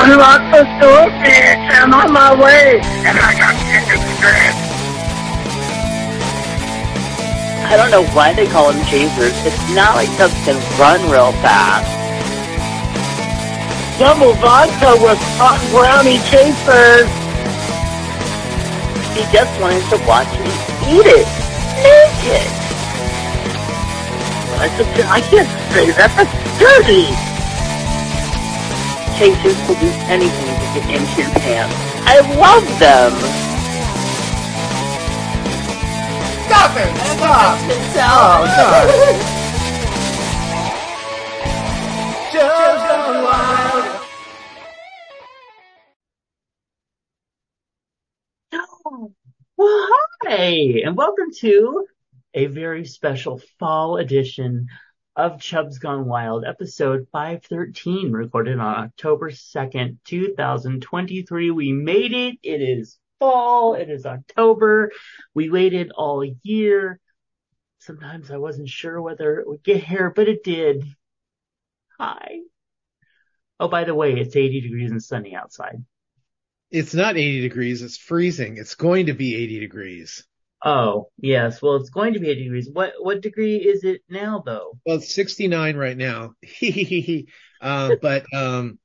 Unlock the store, bitch. I'm on my way. And I got chicken strips. I don't know why they call them chasers. It's not like Tubbs can run real fast. Double vodka with hot brownie chasers. He just wanted to watch me eat it. Naked. I can't say that. That's dirty. Chasers will do anything to get into your pants. I love them. Stop it! Stop! Oh, God. Just gone wild. Well, hi, and welcome to a very special fall edition of Chubs Gone Wild, episode 513, recorded on October 2nd, 2023. We made it. It is fall. It is October. We waited all year. Sometimes I wasn't sure whether it would get here, but it did. Hi. Oh, by the way, it's 80 degrees and sunny outside. It's not 80 degrees. It's freezing. It's going to be 80 degrees. Oh, yes. Well, it's going to be 80 degrees. What, what degree is it now though? Well, it's 69 right now. uh, but, um,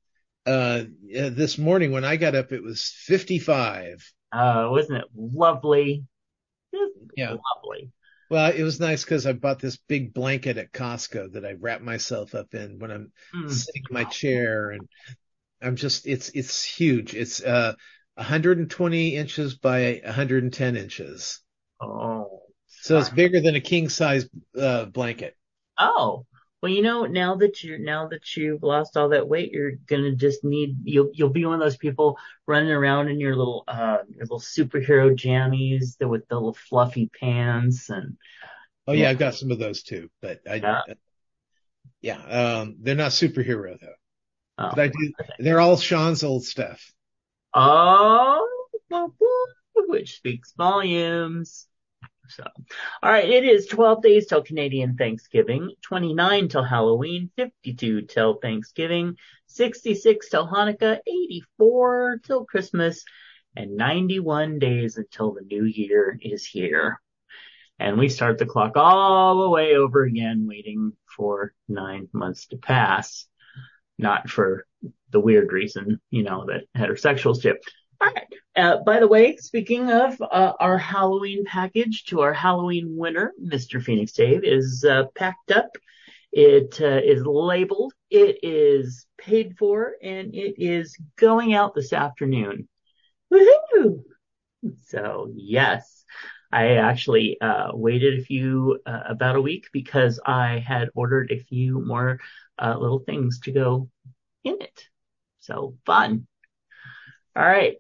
uh, this morning when I got up, it was 55. Uh, wasn't it lovely? It Yeah. Lovely. Well, it was nice because I bought this big blanket at Costco that I wrap myself up in when I'm Mm. sitting in my chair and I'm just, it's, it's huge. It's, uh, 120 inches by 110 inches. Oh. So it's bigger than a king size, uh, blanket. Oh. Well, you know, now that you're, now that you've lost all that weight, you're gonna just need, you'll, you'll be one of those people running around in your little, uh, your little superhero jammies with the little fluffy pants and, Oh yeah, I've got some of those too, but I, Yeah. yeah, um, they're not superhero though. oh. But I do, they're all Sean's old stuff. Oh, which speaks volumes. So, all right, it is 12 days till Canadian Thanksgiving, 29 till Halloween, 52 till Thanksgiving, 66 till Hanukkah, 84 till Christmas, and 91 days until the new year is here. And we start the clock all the way over again, waiting for nine months to pass. Not for the weird reason, you know, that heterosexuals do. Right. Uh, by the way, speaking of uh, our Halloween package to our Halloween winner, Mr. Phoenix Dave, is uh, packed up. It uh, is labeled. It is paid for, and it is going out this afternoon. Woohoo! So yes, I actually uh, waited a few uh, about a week because I had ordered a few more little things to go in it. So fun. All right.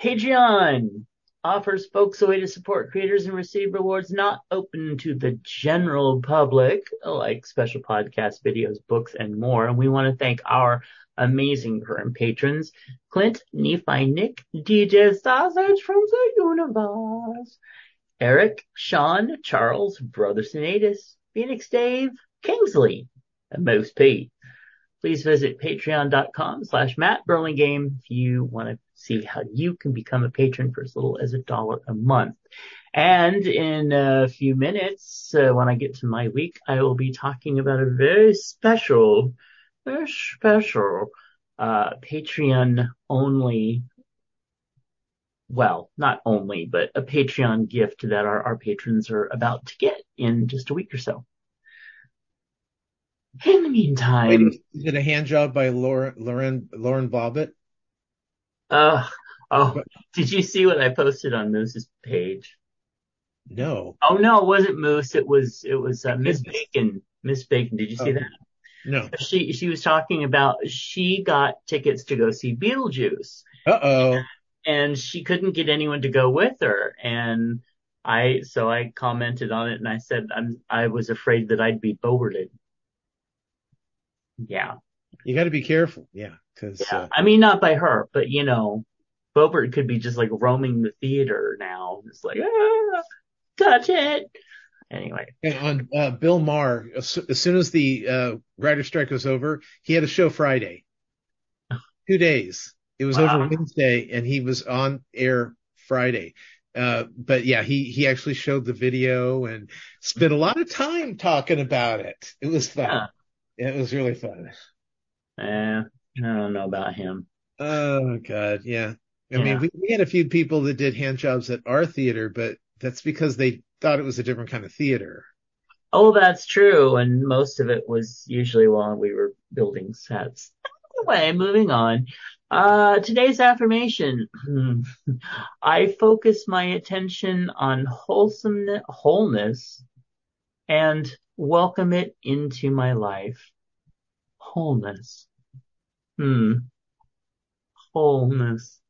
Patreon offers folks a way to support creators and receive rewards not open to the general public, like special podcasts, videos, books, and more. And we want to thank our amazing current patrons, Clint, Nephi, Nick, DJ Sausage from the Universe, Eric, Sean, Charles, Brother Sinatus, Phoenix Dave, Kingsley, and Most P. Please visit patreon.com slash Matt Burlingame if you want to see how you can become a patron for as little as a dollar a month. And in a few minutes, uh, when I get to my week, I will be talking about a very special, very special, uh, Patreon only, well, not only, but a Patreon gift that our, our patrons are about to get in just a week or so. In the meantime, Wait, is it a hand job by Lauren, Lauren, Lauren Boebert? Uh, oh, did you see what I posted on Moose's page? No, Oh no, it wasn't Moose. It was, it was, uh, Miss Bacon. Miss Bacon. Did you see Oh. that? no. She, she was talking about, she got tickets to go see Beetlejuice Uh oh. and she couldn't get anyone to go with her. And I, so I commented on it and I said, I'm, I was afraid that I'd be boarded. Yeah. You got to be careful. Yeah. Cause, Yeah. uh, I mean, not by her, but you know, Boebert could be just like roaming the theater now. It's like, ah, touch it. Anyway. and on, uh, Bill Maher, as, as soon as the, uh, writer strike was over, he had a show Friday. two days. It was Wow. over Wednesday, and he was on air Friday. Uh, but yeah, he he actually showed the video and spent a lot of time talking about it. It was fun. Yeah. It was really fun. Eh, I don't know about him. Oh God, yeah. I Yeah. mean, we, we had a few people that did hand jobs at our theater, but that's because they thought it was a different kind of theater. Oh, that's true. And most of it was usually while we were building sets. Anyway, moving on. Uh, today's affirmation. I focus my attention on wholesomeness, wholeness and welcome it into my life. Wholeness. Hmm. Wholeness.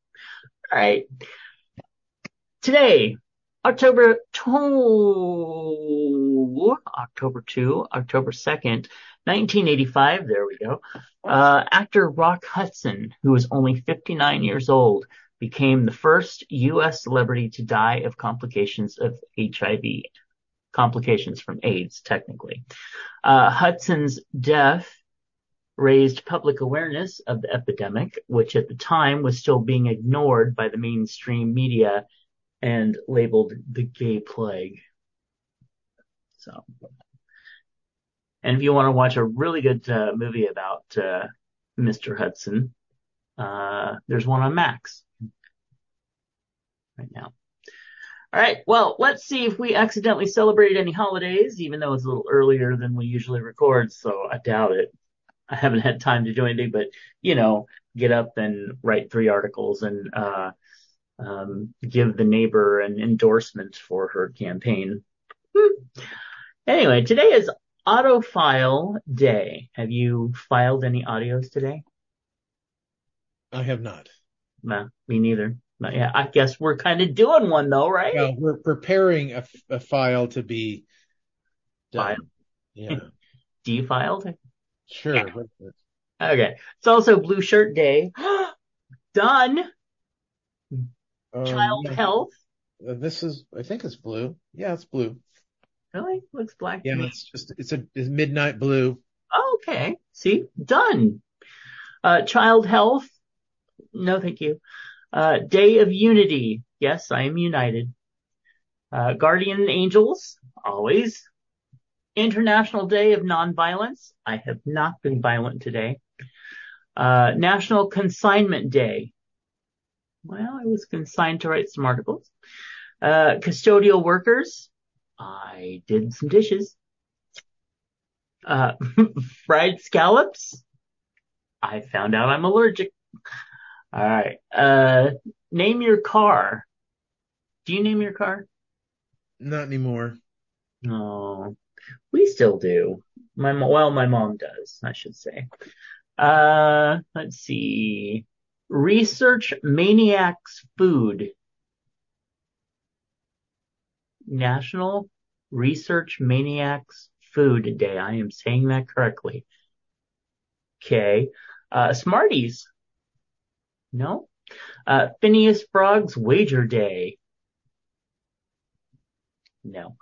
All right. Today, October 2, October 2, October 2nd, 1985, there we go. Uh, actor Rock Hudson, who was only 59 years old, became the first U.S. celebrity to die of complications of HIV. Complications from AIDS, technically. Uh, Hudson's death raised public awareness of the epidemic, which at the time was still being ignored by the mainstream media and labeled the gay plague. So, and if you want to watch a really good uh, movie about uh, Mr. Hudson, uh, there's one on Max right now. All right. Well, let's see if we accidentally celebrated any holidays, even though it's a little earlier than we usually record. So I doubt it. I haven't had time to do anything, but you know, get up and write three articles and uh, um, give the neighbor an endorsement for her campaign. Hmm. Anyway, today is Autofile Day. Have you filed any audios today? I have not. No, me neither. Not yet. I guess we're kind of doing one though, right? Well, we're preparing a, a file to be done. Filed. Yeah, Defiled? Sure. Okay. It's also Blue Shirt Day. Done. Um, Child Health. uh, This is, I think it's blue. Yeah, it's blue. Really? Looks black to Yeah, it's just, it's a it's midnight blue. Okay. See? Done. Uh, child health. No, thank you. Uh, Day of Unity. Yes, I am united. Uh, Guardian Angels. Always. International Day of Nonviolence. I have not been violent today. Uh, National Consignment Day. Well, I was consigned to write some articles. Uh, custodial workers. I did some dishes. Uh, fried scallops. I found out I'm allergic. All right. Uh, name your car. Do you name your car? Not anymore. No, we still do. My well, my mom does, I should say. Uh, let's see. Research Maniacs Food. National Research Maniacs Food Day. I am saying that correctly. Okay. Uh, Smarties. No. Uh, Phineas Frogg's Wager Day. No.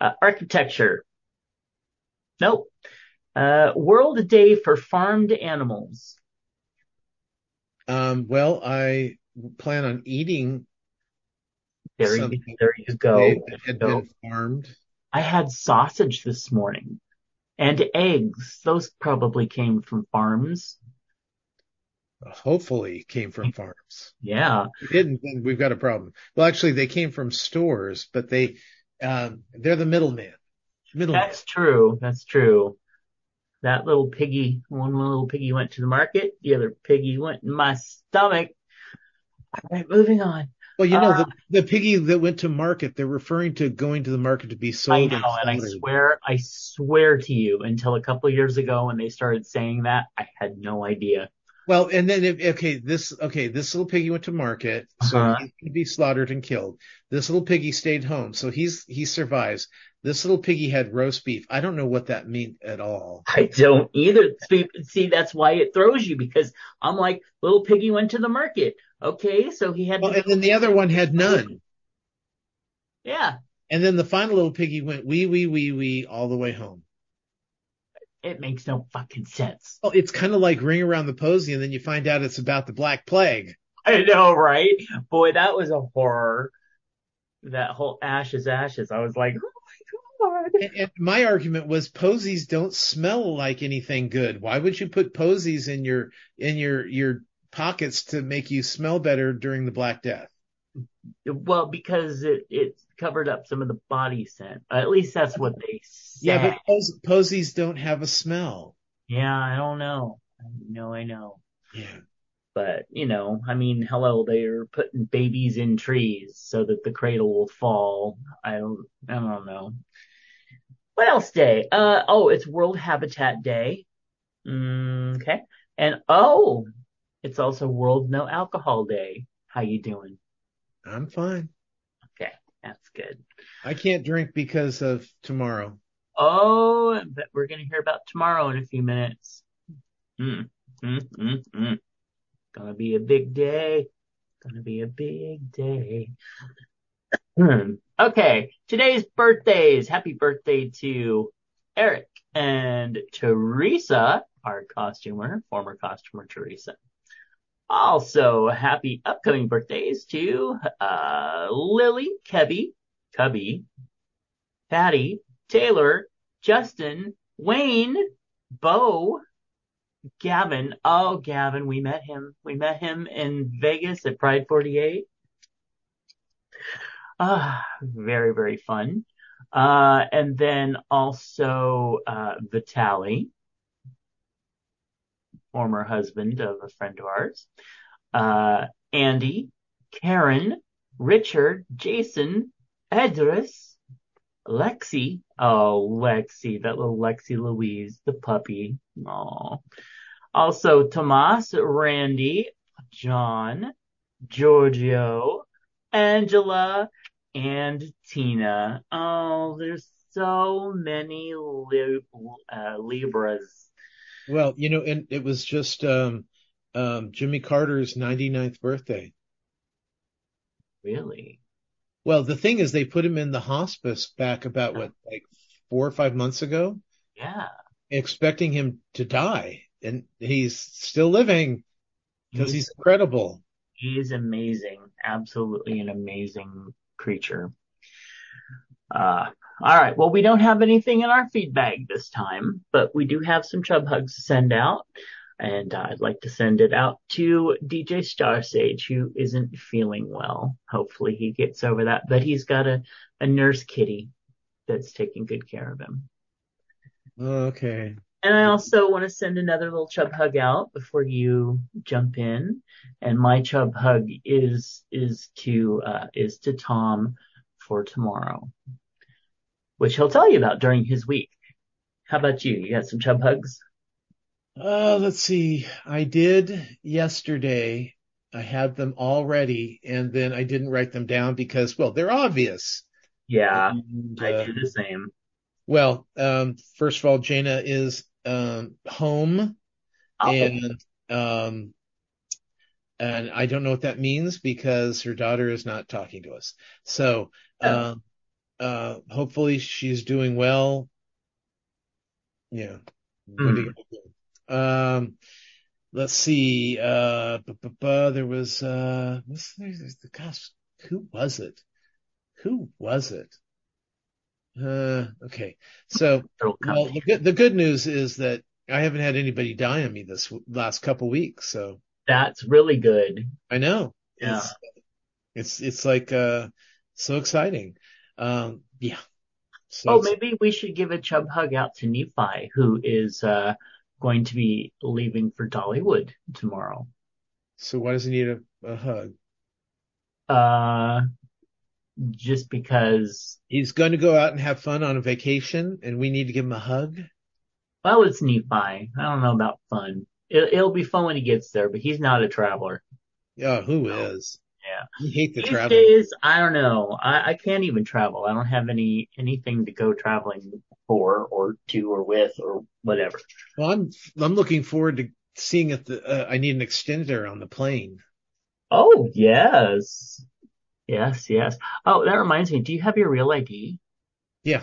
Uh, architecture. Nope. Uh, World Day for Farmed Animals. Um, well, I plan on eating There you, there you go. that had been farmed. I had sausage this morning and eggs. Those probably came from farms. Hopefully came from farms. Yeah. If didn't, then we've got a problem. Well, actually, they came from stores, but they, um, they're the middleman. Middleman. That's true. That's true. That little piggy, one little piggy went to the market. The other piggy went in my stomach. All right, moving on. Well, you know, Uh, the, the piggy that went to market, they're referring to going to the market to be sold. I know, and I swear, I swear to you, until a couple of years ago when they started saying that, I had no idea. Well, and then if, okay, this okay, this little piggy went to market, so Uh-huh. he's going be slaughtered and killed. This little piggy stayed home, so he's he survives. This little piggy had roast beef. I don't know what that meant at all. I don't either. See, see, that's why it throws you because I'm like, little piggy went to the market. Okay, so he had Well, and then the other one had none. yeah. And then the final little piggy went wee wee wee wee all the way home. It makes no fucking sense. Well, it's kind of like Ring Around the Posy, and then you find out it's about the Black Plague. I know, right? Boy, that was a horror. That whole ashes, ashes. I was like, oh my god. And, and my argument was posies don't smell like anything good. Why would you put posies in your in your your pockets to make you smell better during the Black Death? Well, because it it covered up some of the body scent. At least that's what they said. Yeah, but pos- posies don't have a smell. Yeah, I don't know. I know, I know. Yeah. But, you know, I mean, hello, they're putting babies in trees so that the cradle will fall. I don't, I don't know. What else day? Uh, oh, it's World Habitat Day. Mm, okay. And oh, it's also World No Alcohol Day. How you doing? I'm fine. That's good. I can't drink because of tomorrow. Oh, but we're gonna hear about tomorrow in a few minutes. Mm, mm, mm, mm. Gonna be a big day. Gonna be a big day. Okay, today's birthdays. Happy birthday to Eric and Teresa, our costumer, former costumer Teresa. Also, happy upcoming birthdays to uh, Lily, Kebby, Cubby, Patty, Taylor, Justin, Wayne, Bo, Gavin. Oh, Gavin, we met him. We met him in Vegas at Pride 48. Ah, very, very fun. Uh, and then also, uh, Vitali, former husband of a friend of ours. Uh, Andy, Karen, Richard, Jason, Edris, Lexi. Oh, Lexi, that little Lexi Louise, the puppy. Oh. Also, Tomas, Randy, John, Giorgio, Angela, and Tina. Oh, there's so many uh, Libras. Well, you know, and it was just um, um, Jimmy Carter's 99th birthday. Really? Well, the thing is, they put him in the hospice back about what, like four or five months ago, Yeah. expecting him to die, and he's still living because he's incredible. He is amazing. Absolutely an amazing creature. Uh, all right. Well, we don't have anything in our feedback this time, but we do have some chub hugs to send out. And uh, I'd like to send it out to DJ Sausage, who isn't feeling well. Hopefully he gets over that, but he's got a, a nurse kitty that's taking good care of him. Okay. And I also want to send another little chub hug out before you jump in. And my chub hug is is to uh, is to Tom for tomorrow, which he'll tell you about during his week. How about you? You got some chub hugs? Uh, let's see. I did yesterday. I had them all ready, and then I didn't write them down because, well, they're obvious. Yeah, And, I uh, do the same. well, um, first of all, Jaina is um, home, Oh, and um, and I don't know what that means because her daughter is not talking to us. So, Oh. um, uh, hopefully she's doing well. Yeah. Do Um, let's see. Uh, bu- bu- bu- there was, uh, what's the gosh, who was it? Who was it? Uh, okay. So, well, the good, the good news is that I haven't had anybody die on me this w- last couple weeks. So That's really good. I know Yeah. it's, it's, it's like, uh, so exciting. Um, yeah. So Oh, maybe we should give a chub hug out to Nephi, who is uh, going to be leaving for Dollywood tomorrow. so why does he need a, a hug? Uh, just because, He's going to go out and have fun on a vacation and we need to give him a hug. well, it's Nephi. I don't know about fun. It, it'll be fun when he gets there, but he's not a traveler. Yeah, who is? Yeah. You hate the These travel. days, I don't know. I, I can't even travel. I don't have any anything to go traveling for or to or with or whatever. Well, I'm I'm looking forward to seeing if the uh, I need an extender on the plane. Oh, yes. Yes, yes. Oh, that reminds me. Do you have your real ID? Yeah.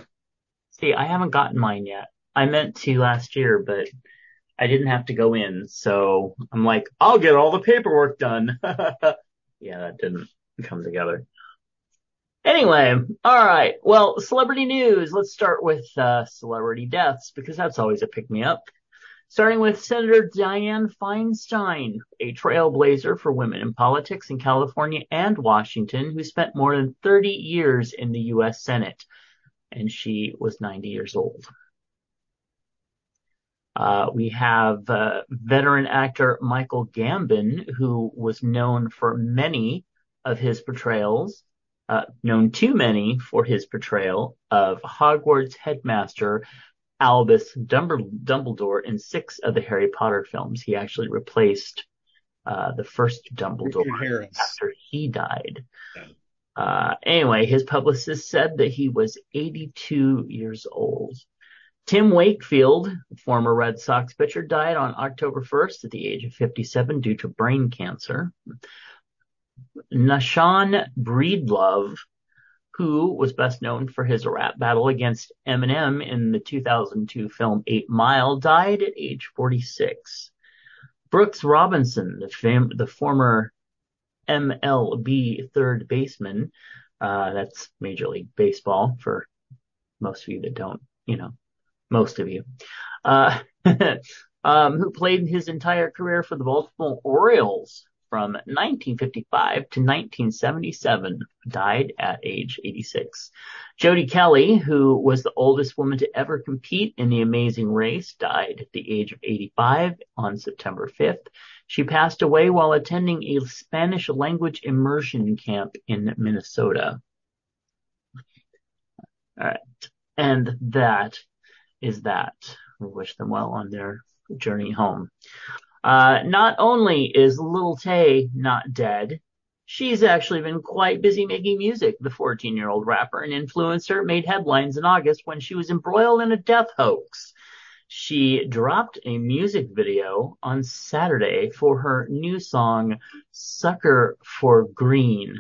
See, I haven't gotten mine yet. I meant to last year, but I didn't have to go in. So I'm like, I'll get all the paperwork done. yeah, that didn't come together. Anyway, all right. Well, celebrity news. Let's start with uh, celebrity deaths because that's always a pick me up. Starting with Senator Dianne Feinstein, a trailblazer for women in politics in California and Washington, who spent more than 30 years in the U.S. Senate, and she was 90 years old. Uh, we have uh, veteran actor Michael Gambon, who was known for many of his portrayals, uh, known too many for his portrayal of Hogwarts headmaster Albus Dumbledore in six of the Harry Potter films. He actually replaced uh, the first Dumbledore after he died. Uh, anyway, his publicist said that he was 82 years old. Tim Wakefield, former Red Sox pitcher, died on October 1st at the age of 57 due to brain cancer. Nashawn Breedlove, who was best known for his rap battle against Eminem in the 2002 film Eight Mile, died at age 46. Brooks Robinson, the, fam- the former MLB third baseman, uh, that's Major League Baseball for most of you that don't, you know, most of you, uh, um, who played his entire career for the Baltimore Orioles from 1955 to 1977, died at age 86. Jody Kelly, who was the oldest woman to ever compete in the amazing race, died at the age of 85 on September 5th. She passed away while attending a Spanish language immersion camp in Minnesota. All right. And that is that. We wish them well on their journey home. Uh, not only is Lil Tay not dead, she's actually been quite busy making music. The 14 year old rapper and influencer made headlines in August when she was embroiled in a death hoax. She dropped a music video on Saturday for her new song, Sucker for Green.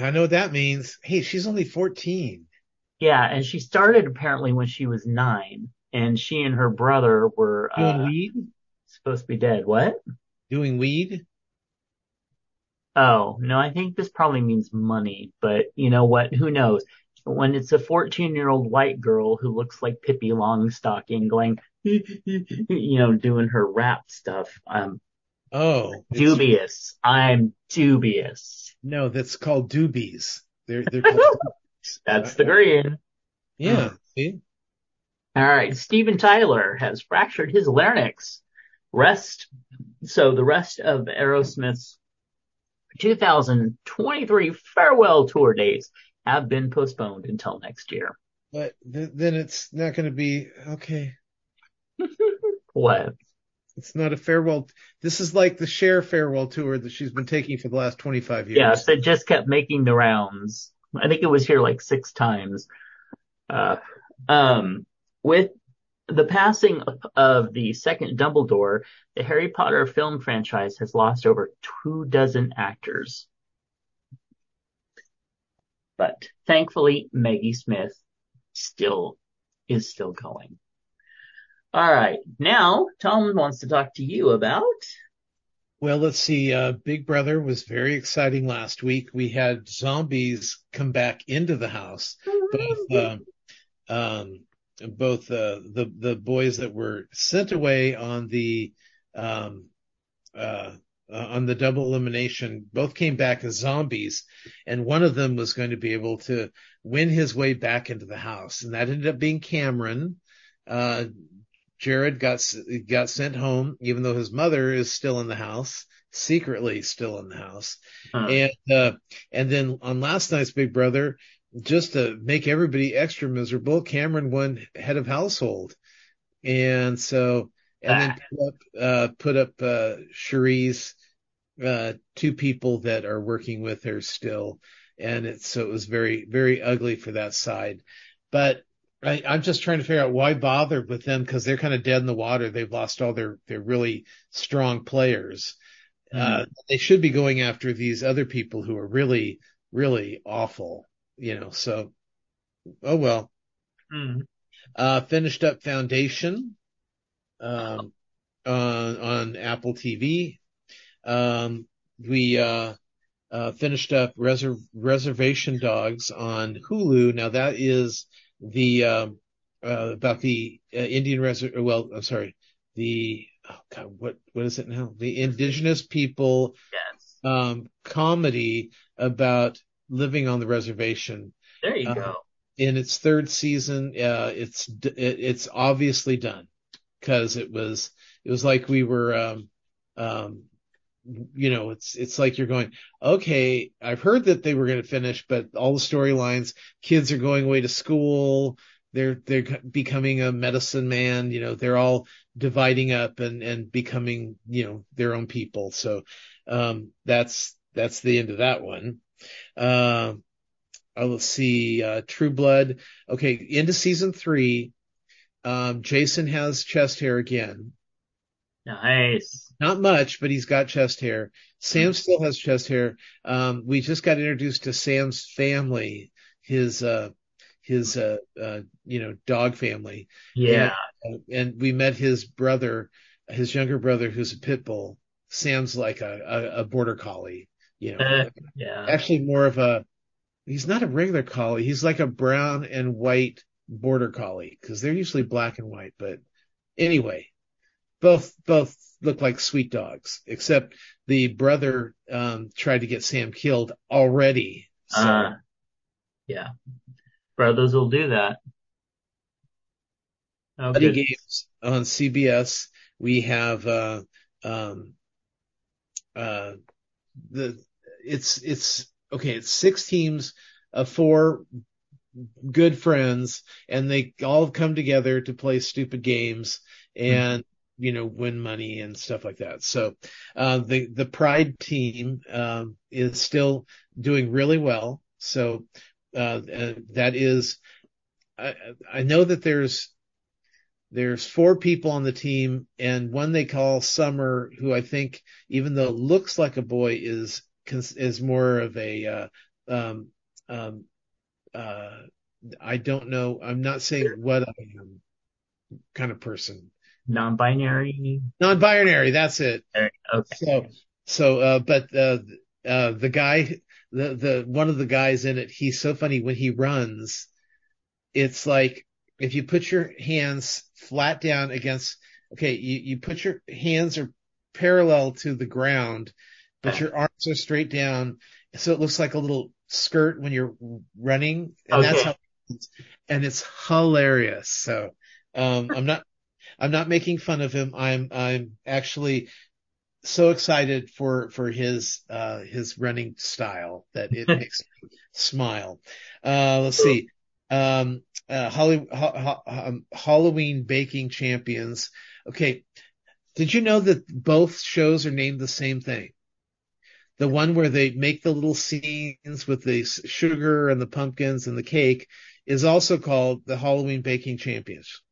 I know what that means. Hey, she's only 14. Yeah, and she started apparently when she was nine, and she and her brother were doing uh, weed. Supposed to be dead. What? Doing weed. Oh no, I think this probably means money, but you know what? Who knows? When it's a 14 year old white girl who looks like Pippi Longstocking going, you know, doing her rap stuff, um, oh, dubious. I'm dubious. No, that's called doobies. They're they're called That's the green. Yeah. Hmm. See? All right. Steven Tyler has fractured his larynx. Rest. So the rest of Aerosmith's 2023 farewell tour dates have been postponed until next year. But th- then it's not going to be okay. what? It's not a farewell. This is like the Cher farewell tour that she's been taking for the last 25 years. Yes, it just kept making the rounds. I think it was here like six times. Uh, um, with the passing of the second Dumbledore, the Harry Potter film franchise has lost over two dozen actors. But thankfully, Maggie Smith still is still going. All right. Now, Tom wants to talk to you about well, let's see. Uh, Big Brother was very exciting last week. We had zombies come back into the house. Both, uh, um, both uh, the the boys that were sent away on the um, uh, uh, on the double elimination both came back as zombies, and one of them was going to be able to win his way back into the house, and that ended up being Cameron. Jared got got sent home, even though his mother is still in the house, secretly still in the house. Huh. And uh, and then on last night's Big Brother, just to make everybody extra miserable, Cameron won head of household, and so and ah. then put up uh, put up uh, Cirie's uh, two people that are working with her still, and it's so it was very very ugly for that side, but I, I'm just trying to figure out why bother with them because they're kind of dead in the water. They've lost all their their really strong players. Mm. Uh, they should be going after these other people who are really really awful. You know, so oh well. Mm. Uh, finished up Foundation, um, on, on Apple TV. Um, we, uh, uh, finished up Reser- Reservation Dogs on Hulu. Now that is the, um, uh, about the uh, Indian reser, well, I'm sorry, the, oh God, what, what is it now? The indigenous people, Yes. um, comedy about living on the reservation There you Uh, go. in its third season. Uh, it's it, it's obviously done because it was it was like we were um, um, you know it's it's like you're going okay I've heard that they were going to finish but all the storylines kids are going away to school they're they're becoming a medicine man you know they're all dividing up and and becoming you know their own people so um that's that's the end of that one um uh, let's see, uh, True Blood. Okay, into season three. Um, Jason has chest hair again. Nice. Not much, but he's got chest hair. Sam still has chest hair. Um, we just got introduced to Sam's family, his, uh, his, uh, uh, you know, dog family. Yeah. And, and we met his brother, his younger brother, who's a pit bull. Sam's like a, a, a border collie, you know, Uh, yeah. actually more of a he's not a regular collie he's like a brown and white border collie because they're usually black and white but anyway both both look like sweet dogs except the brother um tried to get sam killed already so Uh, yeah. Brothers will do that. Oh, games on cbs we have uh um uh the it's it's okay it's six teams of four good friends and they all come together to play stupid games and you know win money and stuff like that so uh the the pride team um is still doing really well so uh, uh that is i i know that there's there's four people on the team and one they call summer who i think even though looks like a boy is is more of a uh um um uh I don't know. I'm not saying what I am kind of person. Non-binary. Non-binary, that's it. Okay. So so uh but uh uh the guy the the one of the guys in it, he's so funny when he runs. It's like if you put your hands flat down against okay, you you put your hands are parallel to the ground, but your arms are straight down so it looks like a little skirt when you're running and that's Okay. how and it's hilarious. So um I'm not I'm not making fun of him. I'm I'm actually so excited for for his uh his running style that it makes me smile. Uh let's see. Um uh Holly, ha, ha, um, Halloween baking champions. Okay. Did you know that both shows are named the same thing? The one where they make the little scenes with the sugar and the pumpkins and the cake is also called the Halloween baking champions.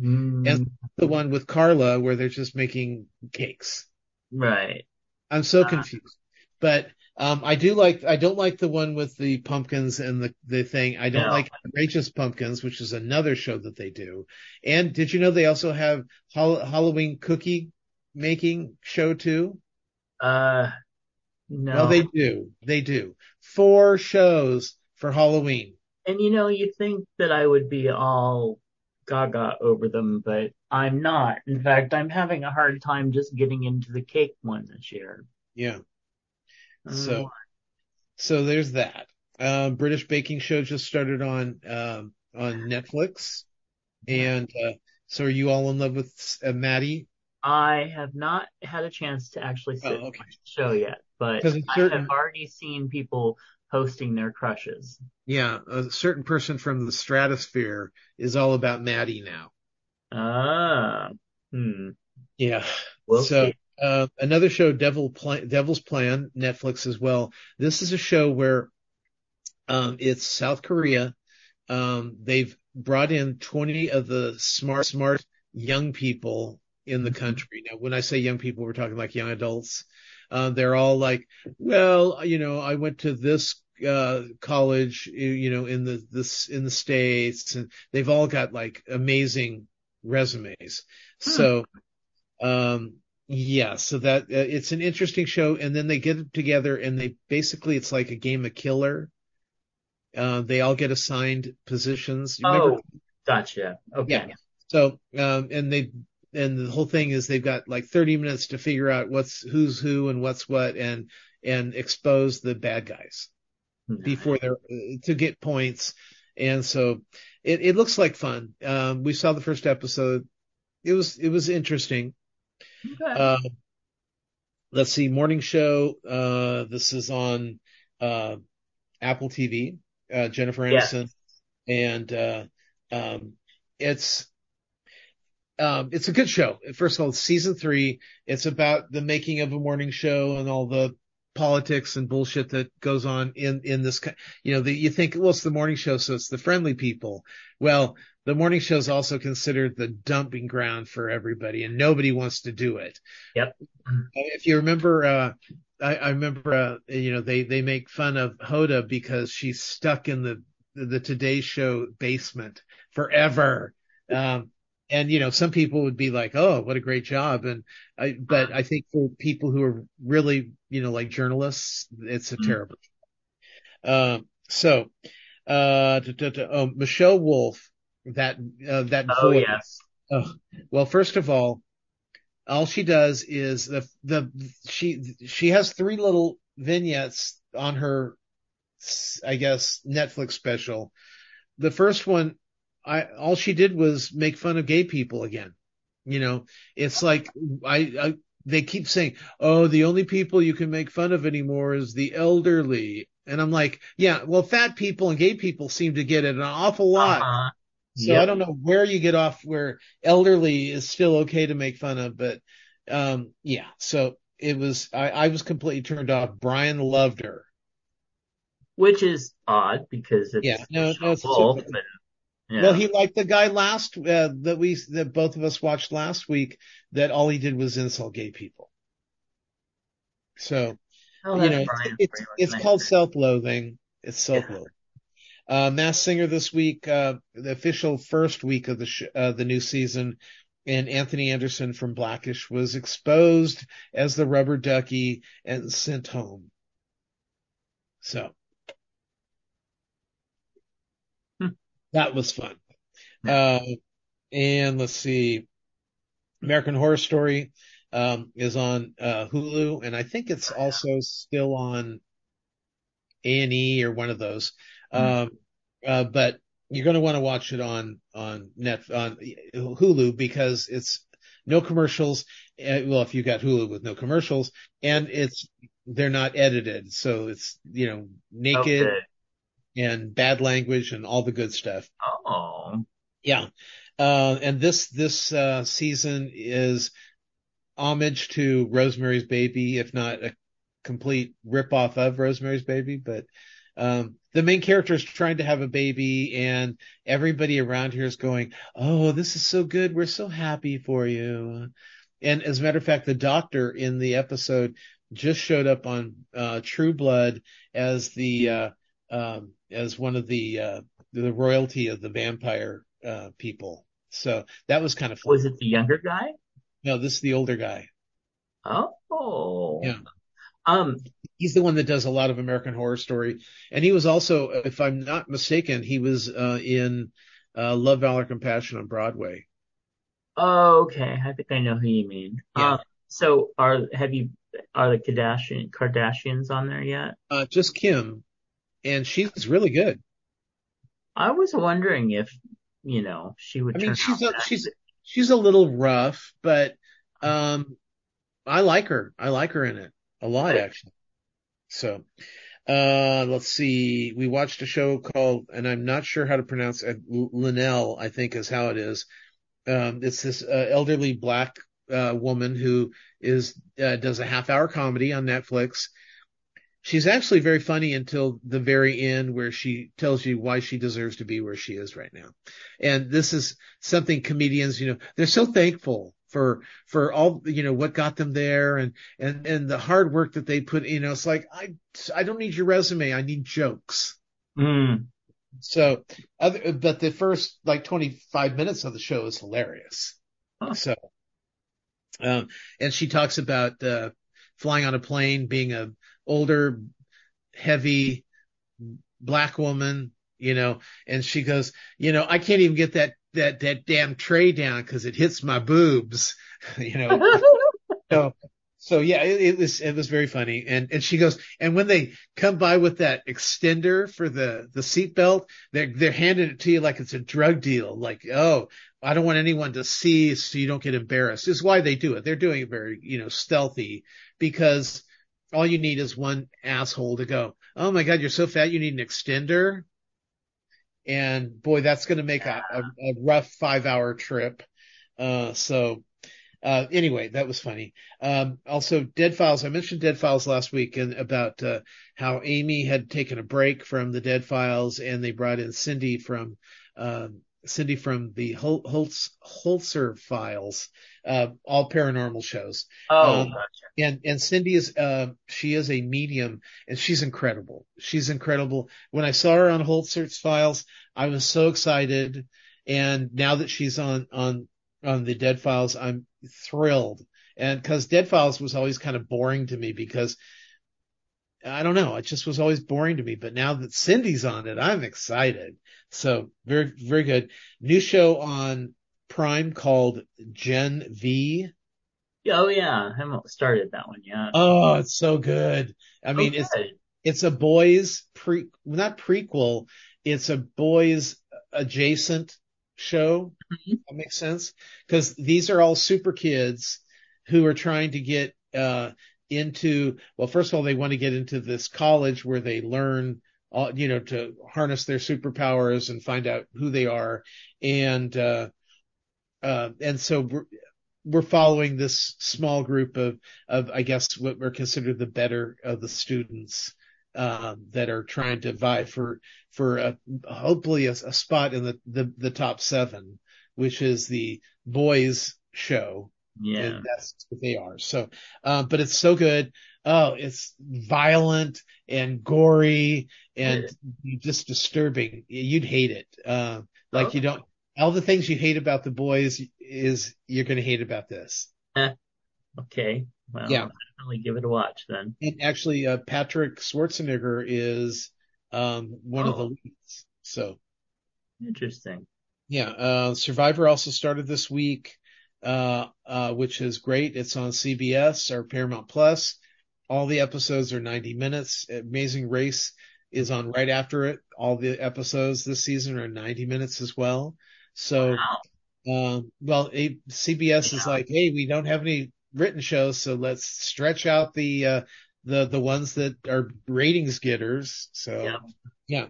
Mm, And- The one with Carla where they're just making cakes. right. I'm so Ah. confused. But um, I do like I don't like the one with the pumpkins and the the thing. I don't No. like Outrageous Pumpkins, which is another show that they do. And did you know they also have Hall- Halloween cookie making show too? Uh, no. Well, they do. They do. Four shows for Halloween. And you know, you think that I would be all gaga over them, but I'm not. In fact, I'm having a hard time just getting into the cake one this year. Yeah. So- know. So there's that. Um, British baking show just started on um, on Netflix, and uh, so are you all in love with uh, Matty? I have not had a chance to actually sit Oh, okay. the show yet, but it's I have already seen people posting their crushes. Yeah, a certain person from the stratosphere is all about Matty now. Ah, hmm. Yeah. We'll so uh, another show, Devil Plan, Devil's Plan, Netflix as well. This is a show where um, it's South Korea. Um, they've brought in 20 of the smart, smart young people in the country. Now, when I say young people, we're talking like young adults. Uh, they're all like, well, you know, I went to this uh, college, you know, in the this in the states, and they've all got like amazing resumes. Hmm. So, um, yeah, so that uh, it's an interesting show, and then they get together and they basically it's like a game of killer. Uh, they all get assigned positions. You oh, remember? gotcha. Okay. Yeah. So, um, and they and the whole thing is they've got like 30 minutes to figure out what's who's who and what's what and and expose the bad guys nice. before they're to get points and so it, it looks like fun um, we saw the first episode it was it was interesting okay. uh, let's see morning show uh, this is on uh, apple tv uh, jennifer aniston yeah. and uh, um, it's um, it's a good show. First of all, season three. It's about the making of a morning show and all the politics and bullshit that goes on in in this. You know, the, you think, well, it's the morning show, so it's the friendly people. Well, the morning show is also considered the dumping ground for everybody, and nobody wants to do it. Yep. If you remember, uh, I, I, remember, uh, you know, they they make fun of Hoda because she's stuck in the the Today Show basement forever. Um, and you know some people would be like oh what a great job. And I, but i think for people who are really you know like journalists it's a mm-hmm. terrible um so uh oh michelle wolf that uh, that oh voice, yes. Oh, well first of all all she does is the the she she has three little vignettes on her i guess netflix special. The first one I all she did was make fun of gay people again. You know, it's like I, I they keep saying, "Oh, the only people you can make fun of anymore is the elderly," and I'm like, "Yeah, well, fat people and gay people seem to get it an awful lot." Uh-huh. So yep. I don't know where you get off where elderly is still okay to make fun of, but um, yeah. So it was I, I was completely turned off. Brian loved her, which is odd because it's yeah, no, no, it's yeah. Well, he liked the guy last uh, that we that both of us watched last week. That all he did was insult gay people. So, oh, you know, Brian, it's it's nice. called self-loathing. It's self-loathing. Yeah. Uh, Masked Singer this week, uh, the official first week of the sh- uh, the new season, and Anthony Anderson from Blackish was exposed as the rubber ducky and sent home. So that was fun. Uh, and let's see, American Horror Story um, is on uh, Hulu, and I think it's also still on A and E or one of those. Mm-hmm. Um, uh, but you're going to want to watch it on on net on Hulu because it's no commercials. Uh, well, if you got Hulu with no commercials, and it's they're not edited, so it's you know naked. Okay and bad language and all the good stuff. Oh. Yeah. Uh, and this, this, uh, season is homage to Rosemary's Baby, if not a complete ripoff of Rosemary's Baby, but, um, the main character is trying to have a baby and everybody around here is going, Oh, this is so good. We're so happy for you. And as a matter of fact, the doctor in the episode just showed up on, uh, True Blood as the, uh, um, as one of the uh, the royalty of the vampire uh, people. So that was kind of fun. Was it the younger guy? No, this is the older guy. Oh. Yeah. Um, he's the one that does a lot of American Horror Story, and he was also, if I'm not mistaken, he was uh, in uh, Love, Valor, Compassion on Broadway. Oh, okay. I think I know who you mean. Yeah. Um, so are have you are the Kardashian Kardashians on there yet? Uh, just Kim and she's really good. I was wondering if you know she would. I mean, she's a, she's she's a little rough, but um, I like her. I like her in it a lot actually. So, uh, let's see. We watched a show called, and I'm not sure how to pronounce it. Luenell, I think is how it is. Um, it's this uh, elderly black uh, woman who is uh, does a half hour comedy on Netflix she's actually very funny until the very end where she tells you why she deserves to be where she is right now. And this is something comedians, you know, they're so thankful for for all you know what got them there and and and the hard work that they put. You know, it's like I I don't need your resume. I need jokes. Mm. So, other, but the first like 25 minutes of the show is hilarious. Huh. So, um, and she talks about, uh, flying on a plane, being a older, heavy black woman, you know, and she goes, you know, I can't even get that, that, that damn tray down because it hits my boobs, you know. so, so yeah, it, it, was it was very funny, and and she goes, and when they come by with that extender for the the seatbelt, they're they're handing it to you like it's a drug deal, like oh, I don't want anyone to see, so you don't get embarrassed. Is why they do it. They're doing it very you know stealthy because all you need is one asshole to go, oh my god, you're so fat, you need an extender, and boy, that's going to make a, a, a rough five hour trip. Uh, so uh, anyway, that was funny. Um, also Dead Files. I mentioned Dead Files last week and about, uh, how Amy had taken a break from the Dead Files and they brought in Cindy from, um, Cindy from the Hol- Holtz, Holzer Files, uh, all paranormal shows. Oh, Um, gotcha. and and Cindy is uh she is a medium and she's incredible. She's incredible. When I saw her on Holzer's files, I was so excited. And now that she's on on on the Dead Files, I'm thrilled. And because Dead Files was always kind of boring to me because I don't know, it just was always boring to me. But now that Cindy's on it, I'm excited. So very very good. New show on Prime called Gen V. Oh yeah, I haven't started that one yet. Oh, it's so good. I mean, it's Okay. it's a boys pre not prequel it's a boys adjacent show Mhm. that makes sense because these are all super kids who are trying to get uh into well first of all they want to get into this college where they learn uh, you know to harness their superpowers and find out who they are. And uh uh and so we're, we're following this small group of of I guess what were considered the better of the students um, that are trying to vie for for a, hopefully a, a spot in the, the the top seven, which is the boys show, Yeah. and that's what they are. So, uh, but it's so good. Oh, it's violent and gory and just disturbing. You'd hate it. Uh, like you don't. All the things you hate about the boys is you're going to hate about this. Okay. Well, Yeah. I'll definitely give it a watch then. And actually, uh, Patrick Schwarzenegger is um, one of the Oh. leads. So Interesting. yeah, uh, Survivor also started this week, uh, uh, which is great. It's on CBS or Paramount Plus. All the episodes are 90 minutes. Amazing Race is on right after it. All the episodes this season are 90 minutes as well. So, Wow. um, well, a, CBS is like, hey, we don't have any written shows, so let's stretch out the uh, the the ones that are ratings getters. So, yeah.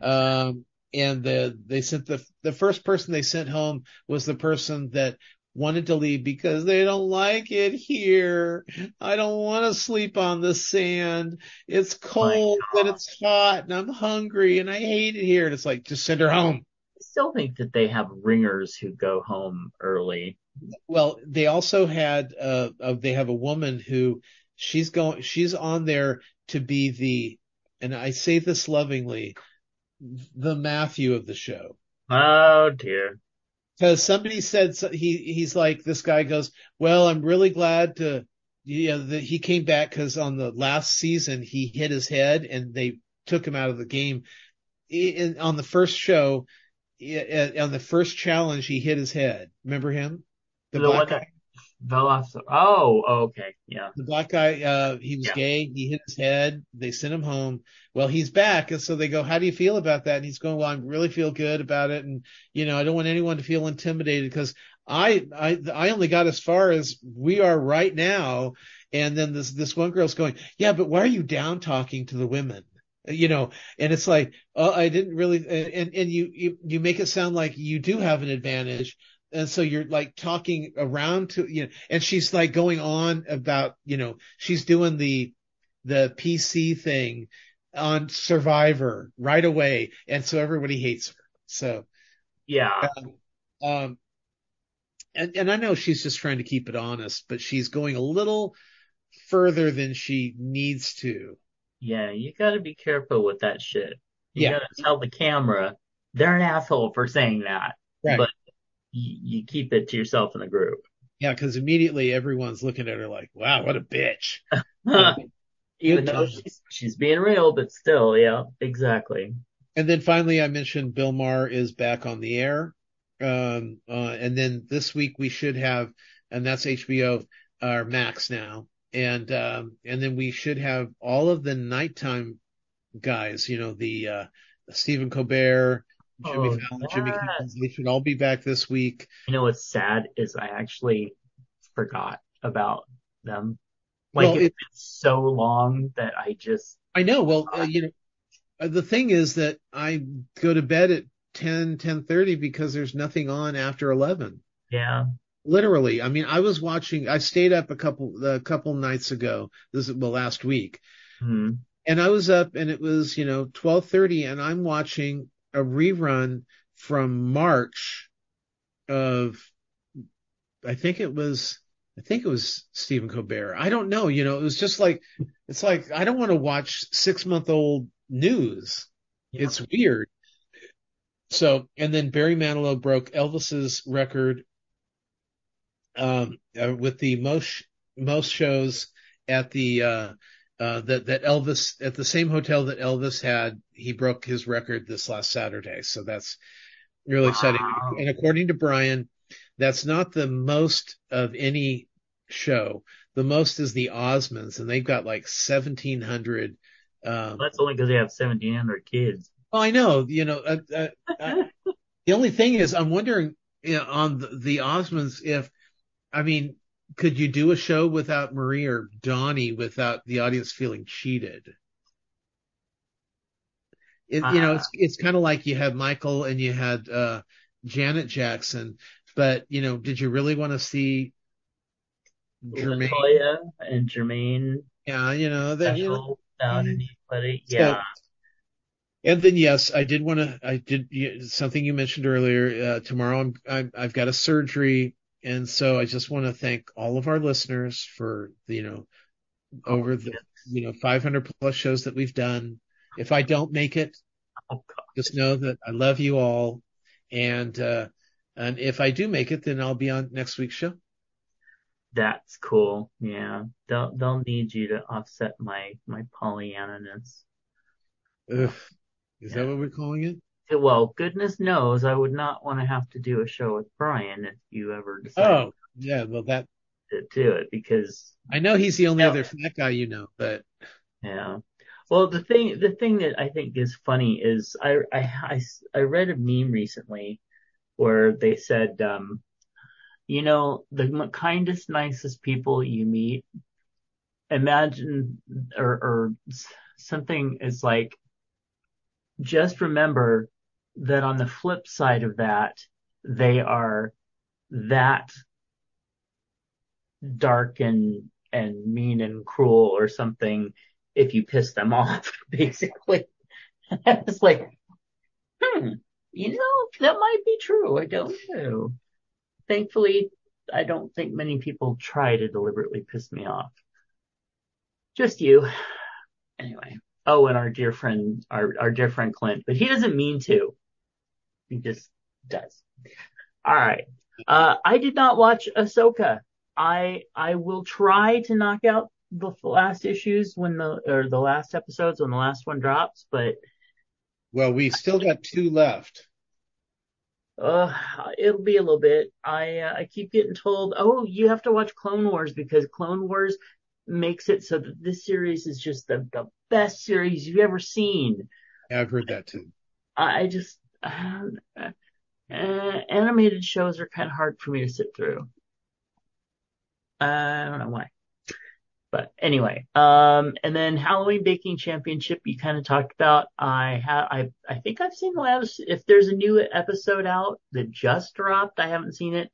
Um, and the they sent the the first person they sent home was the person that wanted to leave because they don't like it here. I don't want to sleep on the sand. It's cold and it's hot and I'm hungry and I hate it here. And it's like, just send her home. I still think that they have ringers who go home early. Well, they also had, uh, uh, they have a woman who she's going, she's on there to be the, and I say this lovingly, the Matthew of the show. Oh dear. Cause somebody said, so he, he's like, this guy goes, well, I'm really glad to, you know, that he came back cause on the last season he hit his head and they took him out of the game. In, on the first show, i- uh, on the first challenge, he hit his head. Remember him? The, The black one guy. That fell off the, oh, okay. Yeah. the black guy, uh, he was Yeah. gay. He hit his head. They sent him home. Well, he's back. And so they go, how do you feel about that? And he's going, well, I really feel good about it. And, you know, I don't want anyone to feel intimidated because I, I, I only got as far as we are right now. And then this, this one girl's going, yeah, but why are you down talking to the women? You know, and it's like, oh, I didn't really, and, and you, you, you make it sound like you do have an advantage. And so you're like talking around to, you know, and she's like going on about, you know, she's doing the, the PC thing on Survivor right away. And so everybody hates her. So, Yeah. um, and, and I know she's just trying to keep it honest, but she's going a little further than she needs to. Yeah, you got to be careful with that shit. You Yeah. got to tell the camera they're an asshole for saying that, Right. but you, keep it to yourself in the group. Yeah, because immediately everyone's looking at her like, "Wow, what a bitch." Even though she's, she's being real, but still, yeah, exactly. And then finally, I mentioned Bill Maher is back on the air. Um, uh, and then this week we should have, and that's HBO or Max now. And, um, and then we should have all of the nighttime guys, you know, the, uh, Stephen Colbert, Jimmy Oh, Fallon, Jimmy yes. Kimmel, they should all be back this week. You know what's sad is I actually forgot about them. Like Well, it's it- been so long that I just I know. Well, uh, you know, uh, the thing is that I go to bed at 10, 10:30 because there's nothing on after 11. yeah. Literally. I mean, I was watching, I stayed up a couple, a couple nights ago. This is, well, last week Hmm. and I was up and it was, you know, 1230 and I'm watching a rerun from March of, I think it was, I think it was Stephen Colbert. I don't know. You know, it was just like, it's like, I don't want to watch six month old news. Yeah. It's weird. So, and then Barry Manilow broke Elvis's record, um, uh, with the most, most shows at the, uh, uh, that, that Elvis at the same hotel that Elvis had, he broke his record this last Saturday. So that's really exciting. And according to Brian, that's not the most of any show. The most is the Osmonds and they've got like 1700, um, That's only because they have 1,700 kids. well, I know, you know, uh, uh, uh, the only thing is I'm wondering you know, on the, the Osmonds if, I mean, could you do a show without Marie or Donnie without the audience feeling cheated? It, you know, Uh. it's, it's kind of like you had Michael and you had, uh, Janet Jackson, but you know, did you really want to see Jermaine? Latoya and Jermaine Yeah, you know, that, you know, without anybody. So- Yeah. And then yes, I did want to. I did something you mentioned earlier. Uh, tomorrow, I'm, I'm I've got a surgery, and so I just want to thank all of our listeners for you know over the you know 500 plus shows that we've done. If I don't make it, Oh, just know that I love you all, and uh, and if I do make it, then I'll be on next week's show. That's cool. Yeah. They'll, they'll need you to offset my, my Pollyanna-ness. Ugh. Is Yeah. that what we're calling it? Well, goodness knows I would not want to have to do a show with Brian if you ever decide Oh, yeah. Well, that to do it because I know he's the only Yeah. other fat guy you know, but Yeah. Well, the thing, the thing that I think is funny is I, I, I, I read a meme recently where they said, um, you know, the kindest, nicest people you meet, imagine, or, or something is like, just remember that on the flip side of that, they are that dark and, and mean and cruel or something if you piss them off, basically. I was like, hmm, you know, that might be true. I don't know. Thankfully, I don't think many people try to deliberately piss me off. Just you. Anyway. Oh, and our dear friend, our, our dear friend Clint, but he doesn't mean to. He just does. All right. Uh, I did not watch Ahsoka. I, I will try to knock out the last issues when the, or the last episodes when the last one drops, but, well, we still got two left. uh, it'll be a little bit. I, uh, I keep getting told, oh, you have to watch Clone Wars because Clone Wars makes it so that this series is just the, the best series you've ever seen. Yeah, I've heard that too. I I just, uh, uh, animated shows are kind of hard for me to sit through. Uh, I don't know why. But anyway, um, and then Halloween Baking Championship you kind of talked about. I have, I, I think I've seen the last, if there's a new episode out that just dropped, I haven't seen it.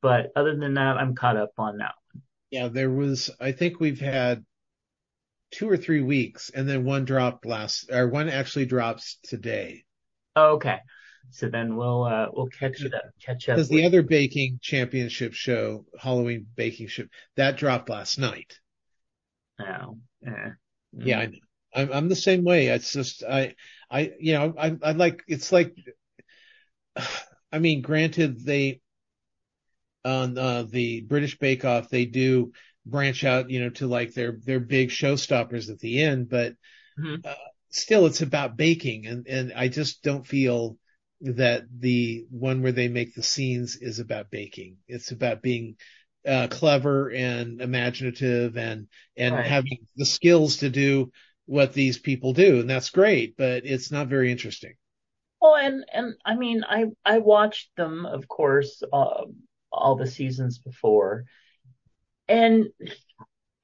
But other than that, I'm caught up on that. Yeah, there was, I think we've had two or three weeks and then one dropped last, or one actually drops today. Okay. So then we'll uh, we'll catch up catch up. Because the other baking championship show, Halloween baking show, that dropped last night. Oh, eh. Yeah, I know. I'm I'm the same way. It's just I I you know I I like it's like I mean granted they on uh, the British Bake Off they do branch out you know to like their their big showstoppers at the end but Mhm. uh, still it's about baking and and I just don't feel that the one where they make the scenes is about baking. It's about being uh, clever and imaginative and and Right. having the skills to do what these people do, and that's great. But it's not very interesting. Well, and and I mean, I I watched them, of course, uh, all the seasons before, and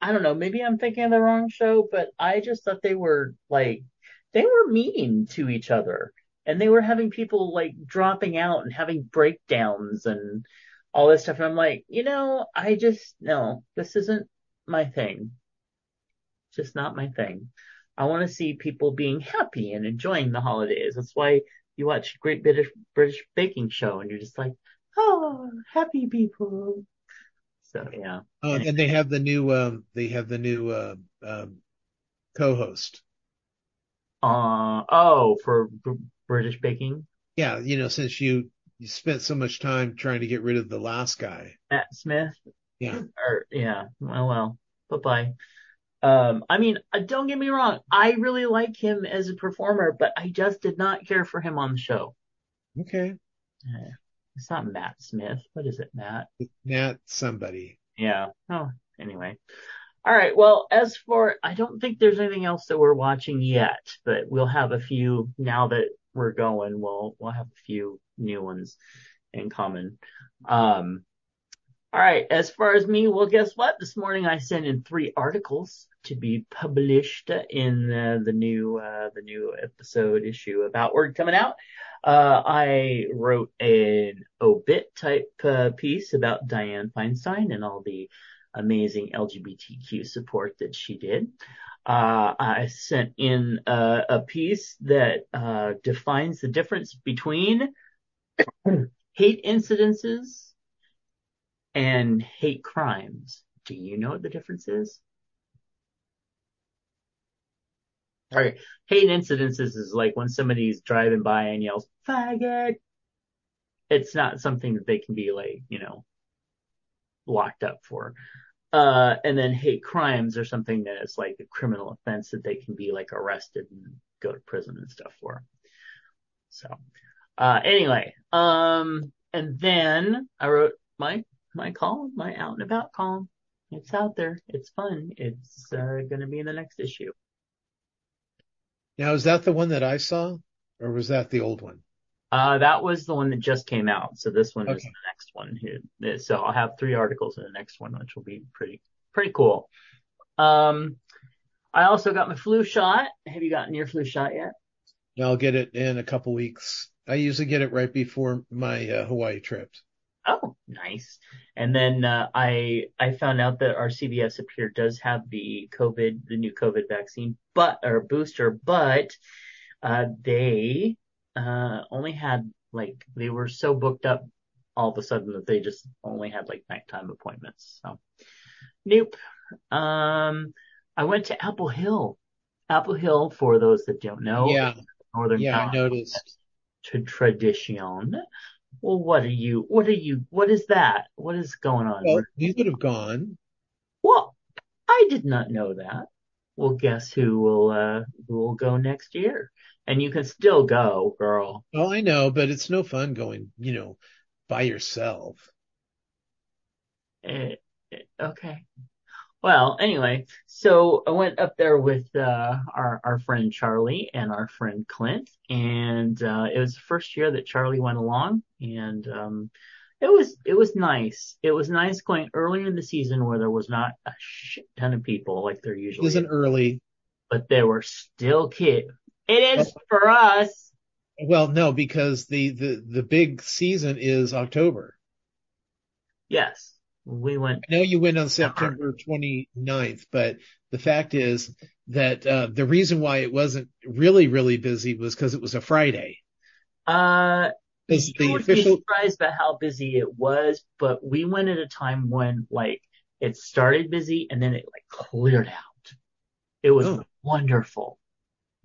I don't know, maybe I'm thinking of the wrong show, but I just thought they were like they were mean to each other, and they were having people like dropping out and having breakdowns and all this stuff. And I'm like, you know, I just no, this isn't my thing. Just not my thing. I want to see people being happy and enjoying the holidays. That's why you watch Great British British Baking Show and you're just like, oh, happy people. So yeah. Uh, and they have the new um, they have the new uh, um, co-host. Uh oh, for Br- British Baking, Yeah, you know since you you spent so much time trying to get rid of the last guy. Matt Smith. Yeah. Or yeah. Well, well. Bye bye. Um, I mean, uh, don't get me wrong. I really like him as a performer, but I just did not care for him on the show. Okay, Uh, It's not Matt Smith. What is it, Matt? Matt somebody. Yeah. Oh, anyway. All right. Well, as for, I don't think there's anything else that we're watching yet, but we'll have a few now that we're going. We'll, we'll have a few new ones in common. Um, all right. As far as me, well, guess what? This morning I sent in three articles to be published in uh, the new, uh, the new episode issue of Outword coming out. Uh, I wrote an obit type uh, piece about Dianne Feinstein and all the amazing LGBTQ support that she did. Uh, I sent in a, a piece that uh, defines the difference between hate incidences and hate crimes. Do you know what the difference is? All right. Hate incidences is like when somebody's driving by and yells, faggot. It's not something that they can be like, you know, locked up for. Uh, and then hate crimes are something that is like a criminal offense that they can be like arrested and go to prison and stuff for. So, uh, anyway, um, and then I wrote my, my column, my out and about column. It's out there. It's fun. It's, uh, gonna be in the next issue. Now is that the one that I saw, or was that the old one? Uh, that was the one that just came out. So this one is the next one here. So I'll have three articles in the next one, which will be pretty, pretty cool. Um, I also got my flu shot. Have you gotten your flu shot yet? I'll get it in a couple weeks. I usually get it right before my uh, Hawaii trip. Oh, nice. And then, uh, I, I found out that our CVS up here does have the COVID, the new COVID vaccine, but, or booster, but, uh, they, uh, only had like, they were so booked up all of a sudden that they just only had like nighttime appointments. So, nope. Um, I went to Apple Hill. Apple Hill, for those that don't know, Yeah, Northern yeah, I noticed. to tradition. Well, what are you, what are you, what is that? What is going on? Well, you could have gone. Well, I did not know that. Well, guess who will, uh, who will go next year? And you can still go, girl. Well, I know, but it's no fun going, you know, by yourself. Eh, eh, okay. Well, anyway, so I went up there with uh, our our friend Charlie and our friend Clint, and uh, it was the first year that Charlie went along, and um, it was it was nice. It was nice going earlier in the season where there was not a shit ton of people like there usually isn't is, early. but there were still kids. It is for us. Well, no, because the, the, the big season is October. Yes, we went. I know you went on September 29th, but the fact is that uh, the reason why it wasn't really, really busy was because it was a Friday. Uh, Is the would be official surprised about how busy it was, but we went at a time when like it started busy and then it like cleared out. It was Oh. wonderful.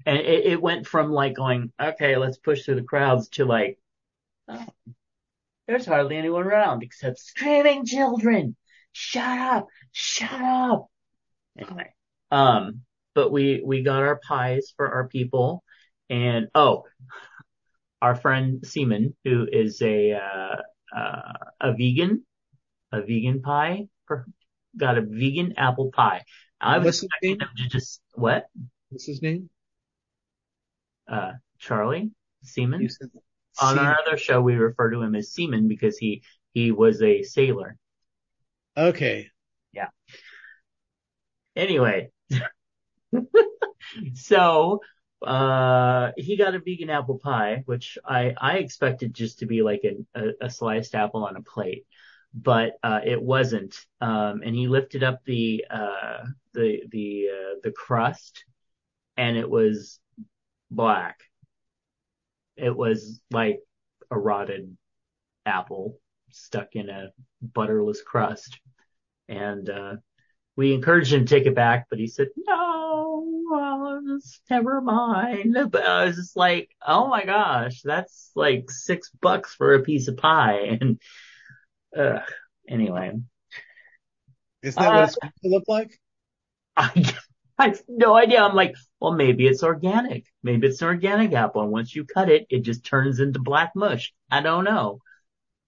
And it, it went from like going, okay, let's push through the crowds to like, oh, there's hardly anyone around except screaming children. Shut up, shut up. Anyway, um, but we, we got our pies for our people and, oh, our friend Seaman, who is a, uh, uh, a vegan, a vegan pie, got a vegan apple pie. I was What's his expecting name? them to just, what? what's his name? Uh, Charlie Seaman? On Seaman. our other show, we refer to him as Seaman because he, he was a sailor. Okay. Yeah. Anyway, so, uh, he got a vegan apple pie, which I, I expected just to be like a, a, sliced apple on a plate, but, uh, it wasn't. Um, and he lifted up the, uh, the, the, uh, the crust and it was black. It was like a rotted apple stuck in a butterless crust. And, uh, we encouraged him to take it back, but he said, no, well, just never mind. But I was just like, oh my gosh, that's like six bucks for a piece of pie. And, uh, anyway, Is that Uh, what it's supposed to look like? I, I have no idea. I'm like, well, maybe it's organic. Maybe it's an organic apple. And once you cut it, it just turns into black mush. I don't know.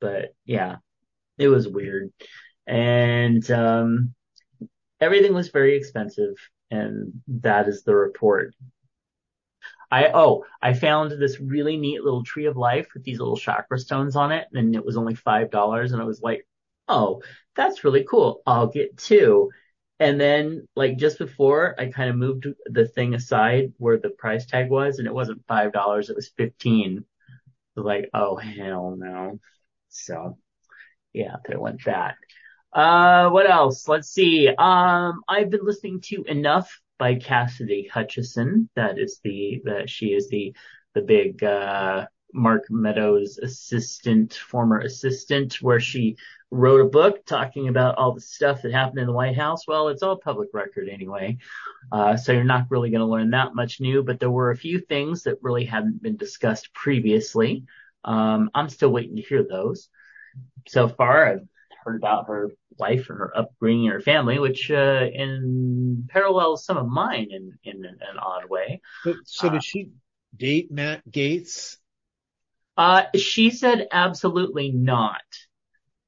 But yeah, it was weird. And, um, everything was very expensive. And that is the report. I, oh, I found this really neat little tree of life with these little chakra stones on it. And it was only $5. And I was like, oh, that's really cool. I'll get two. And then like just before I kind of moved the thing aside where the price tag was and it wasn't five dollars, it was fifteen. I was like, oh hell no. So yeah, there went that. Uh what else? Let's see. Um I've been listening to Enough by Cassidy Hutchison. That is the that she is the the big uh Mark Meadows assistant, former assistant, where she wrote a book talking about all the stuff that happened in the White House. Well, it's all public record anyway. Uh, so you're not really going to learn that much new, but there were a few things that really hadn't been discussed previously. Um, I'm still waiting to hear those. So far, I've heard about her life and her upbringing her family, which, uh, in parallels some of mine in, in an odd way. So, so Uh, did she date Matt Gaetz? Uh, she said absolutely not.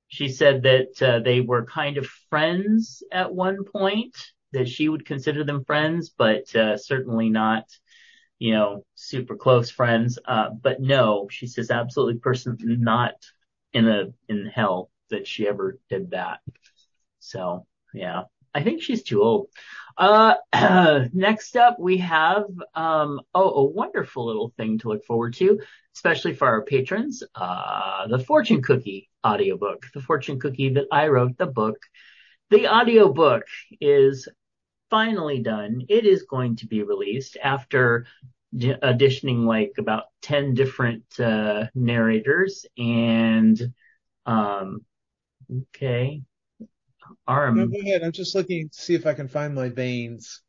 She said that uh, they were kind of friends at one point, that she would consider them friends, but uh, certainly not, you know, super close friends. Uh, but no, she says absolutely person not in a in hell that she ever did that. So yeah, I think she's too old. Uh, next up we have um oh a wonderful little thing to look forward to, especially for our patrons. Uh, the fortune cookie audiobook, the fortune cookie that I wrote, the book. The audiobook is finally done. It is going to be released after d- auditioning like about 10 different uh, narrators and um okay our No, go ahead. I'm just looking to see if I can find my veins.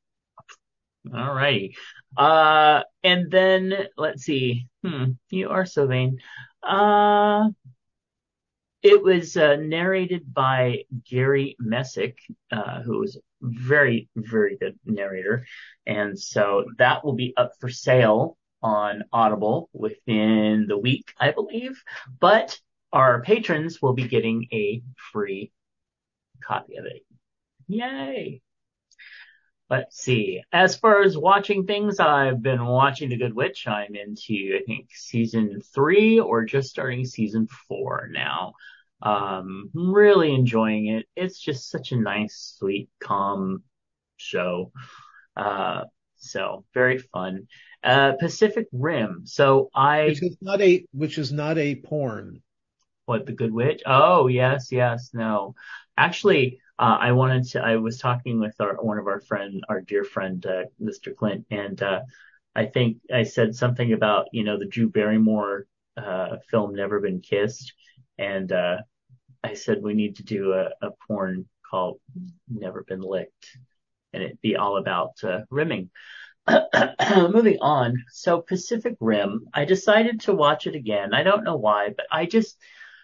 All righty. Uh, and then let's see. Hmm, you are so vain. Uh, it was uh, narrated by Gary Messick, uh, who was very, very good narrator. And so that will be up for sale on Audible within the week, I believe. But our patrons will be getting a free copy of it. Yay. Let's see. As far as watching things, I've been watching The Good Witch. I'm into, I think, season three or just starting season four now. Um, really enjoying it. It's just such a nice, sweet, calm show. Uh, so very fun. Uh, Pacific Rim. So I, Which is not a which is not a porn. What, The Good Witch? Oh, yes, yes, no. Actually, uh, I wanted to, I was talking with our, one of our friend, our dear friend, uh, Mr. Clint, and, uh, I think I said something about, you know, the Drew Barrymore uh, film Never Been Kissed, and uh, I said we need to do a, a porn called Never Been Licked, and it'd be all about uh, rimming. Moving on. So Pacific Rim, I decided to watch it again. I don't know why, but I just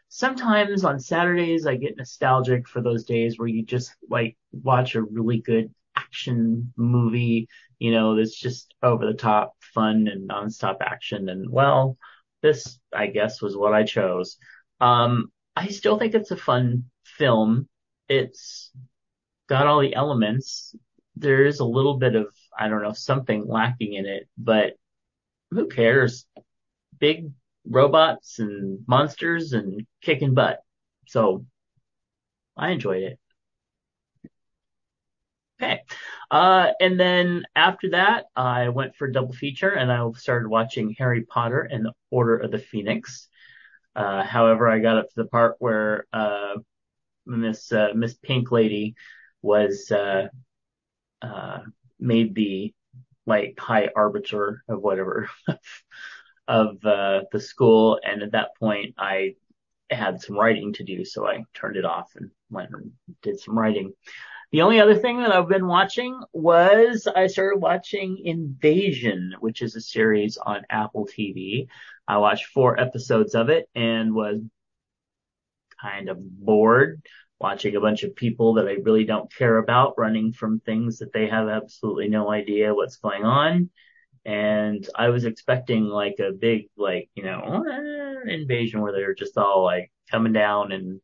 sometimes on Saturdays I get nostalgic for those days where you just like watch a really good action movie, you know, that's just over the top fun and nonstop action. And well, this I guess was what I chose. Um, I still think it's a fun film. It's got all the elements. There is a little bit of I don't know, something lacking in it, but who cares? Big robots and monsters and kicking butt. So I enjoyed it. Okay. Uh, and then after that, I went for a double feature and I started watching Harry Potter and the Order of the Phoenix. Uh, however, I got up to the part where, uh, Miss, uh, Miss Pink Lady was, uh, uh, made the like high arbiter of whatever of uh, the school. And at that point, I had some writing to do, so I turned it off and went and did some writing. The only other thing that I've been watching was I started watching Invasion, which is a series on Apple TV. I watched four episodes of it and was kind of bored watching a bunch of people that I really don't care about running from things that they have absolutely no idea what's going on. And I was expecting like a big, like, you know, oh, invasion where they're just all like coming down and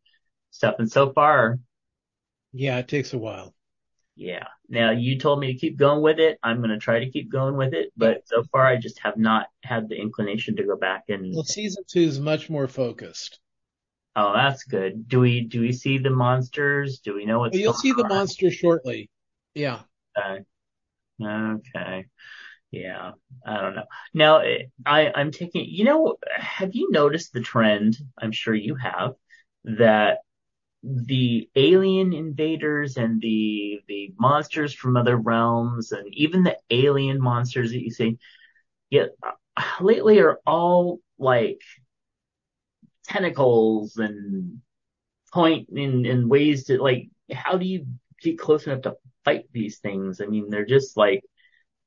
stuff. And so far. Yeah, it takes a while. Yeah. Now you told me to keep going with it. I'm going to try to keep going with it, but so far I just have not had the inclination to go back and. Well, season two is much more focused. Oh, that's good. Do we do we see the monsters? Do we know what's? Well, you'll see on? the monster shortly. Yeah. Okay. Okay. Yeah. I don't know. Now, I I'm taking. You know, have you noticed the trend? I'm sure you have that the alien invaders and the the monsters from other realms and even the alien monsters that you see, yeah, lately are all like tentacles and point in, in ways to like, how do you get close enough to fight these things? I mean, they're just like,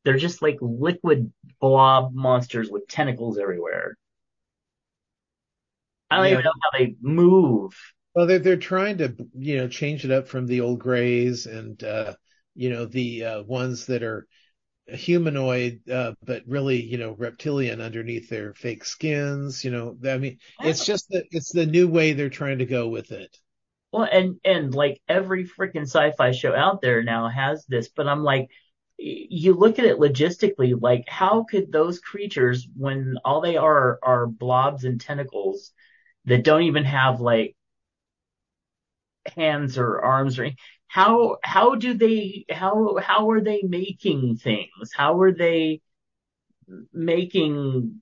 they're just like liquid blob monsters with tentacles everywhere. I don't yeah. even know how they move. Well, they're, they're trying to, you know, change it up from the old grays and, uh, you know, the, uh, ones that are, humanoid, uh, but really, you know, reptilian underneath their fake skins. You know, I mean, it's just that it's the new way they're trying to go with it. Well, and and like every freaking sci-fi show out there now has this, but I'm like, you look at it logistically, like how could those creatures, when all they are are blobs and tentacles that don't even have like hands or arms or anything, how how do they how how are they making things? How are they making?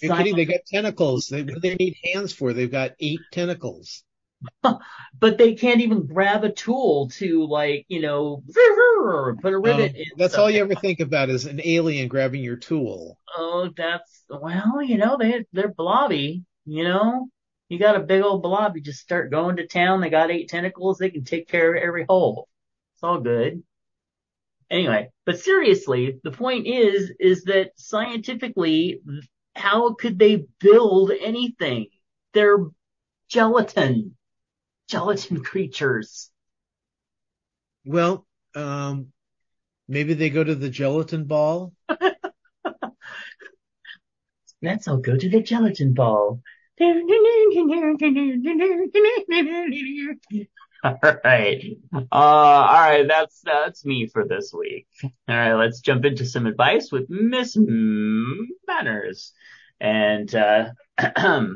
You're kidding? They got tentacles. They they need hands for? They've got eight tentacles. but they can't even grab a tool to like you know put a oh, rivet. in that's all you ever think about is an alien grabbing your tool. Oh, that's well, you know they they're blobby. You know, you got a big old blob, you just start going to town. They got eight tentacles. They can take care of every hole. It's all good. Anyway, but seriously, the point is, is that scientifically, how could they build anything? They're gelatin, gelatin creatures. Well, um, maybe they go to the gelatin ball. Let's all go to the gelatin ball. all right. Uh, all right. That's, that's me for this week. All right. Let's jump into some advice with Miss Manners. And, uh,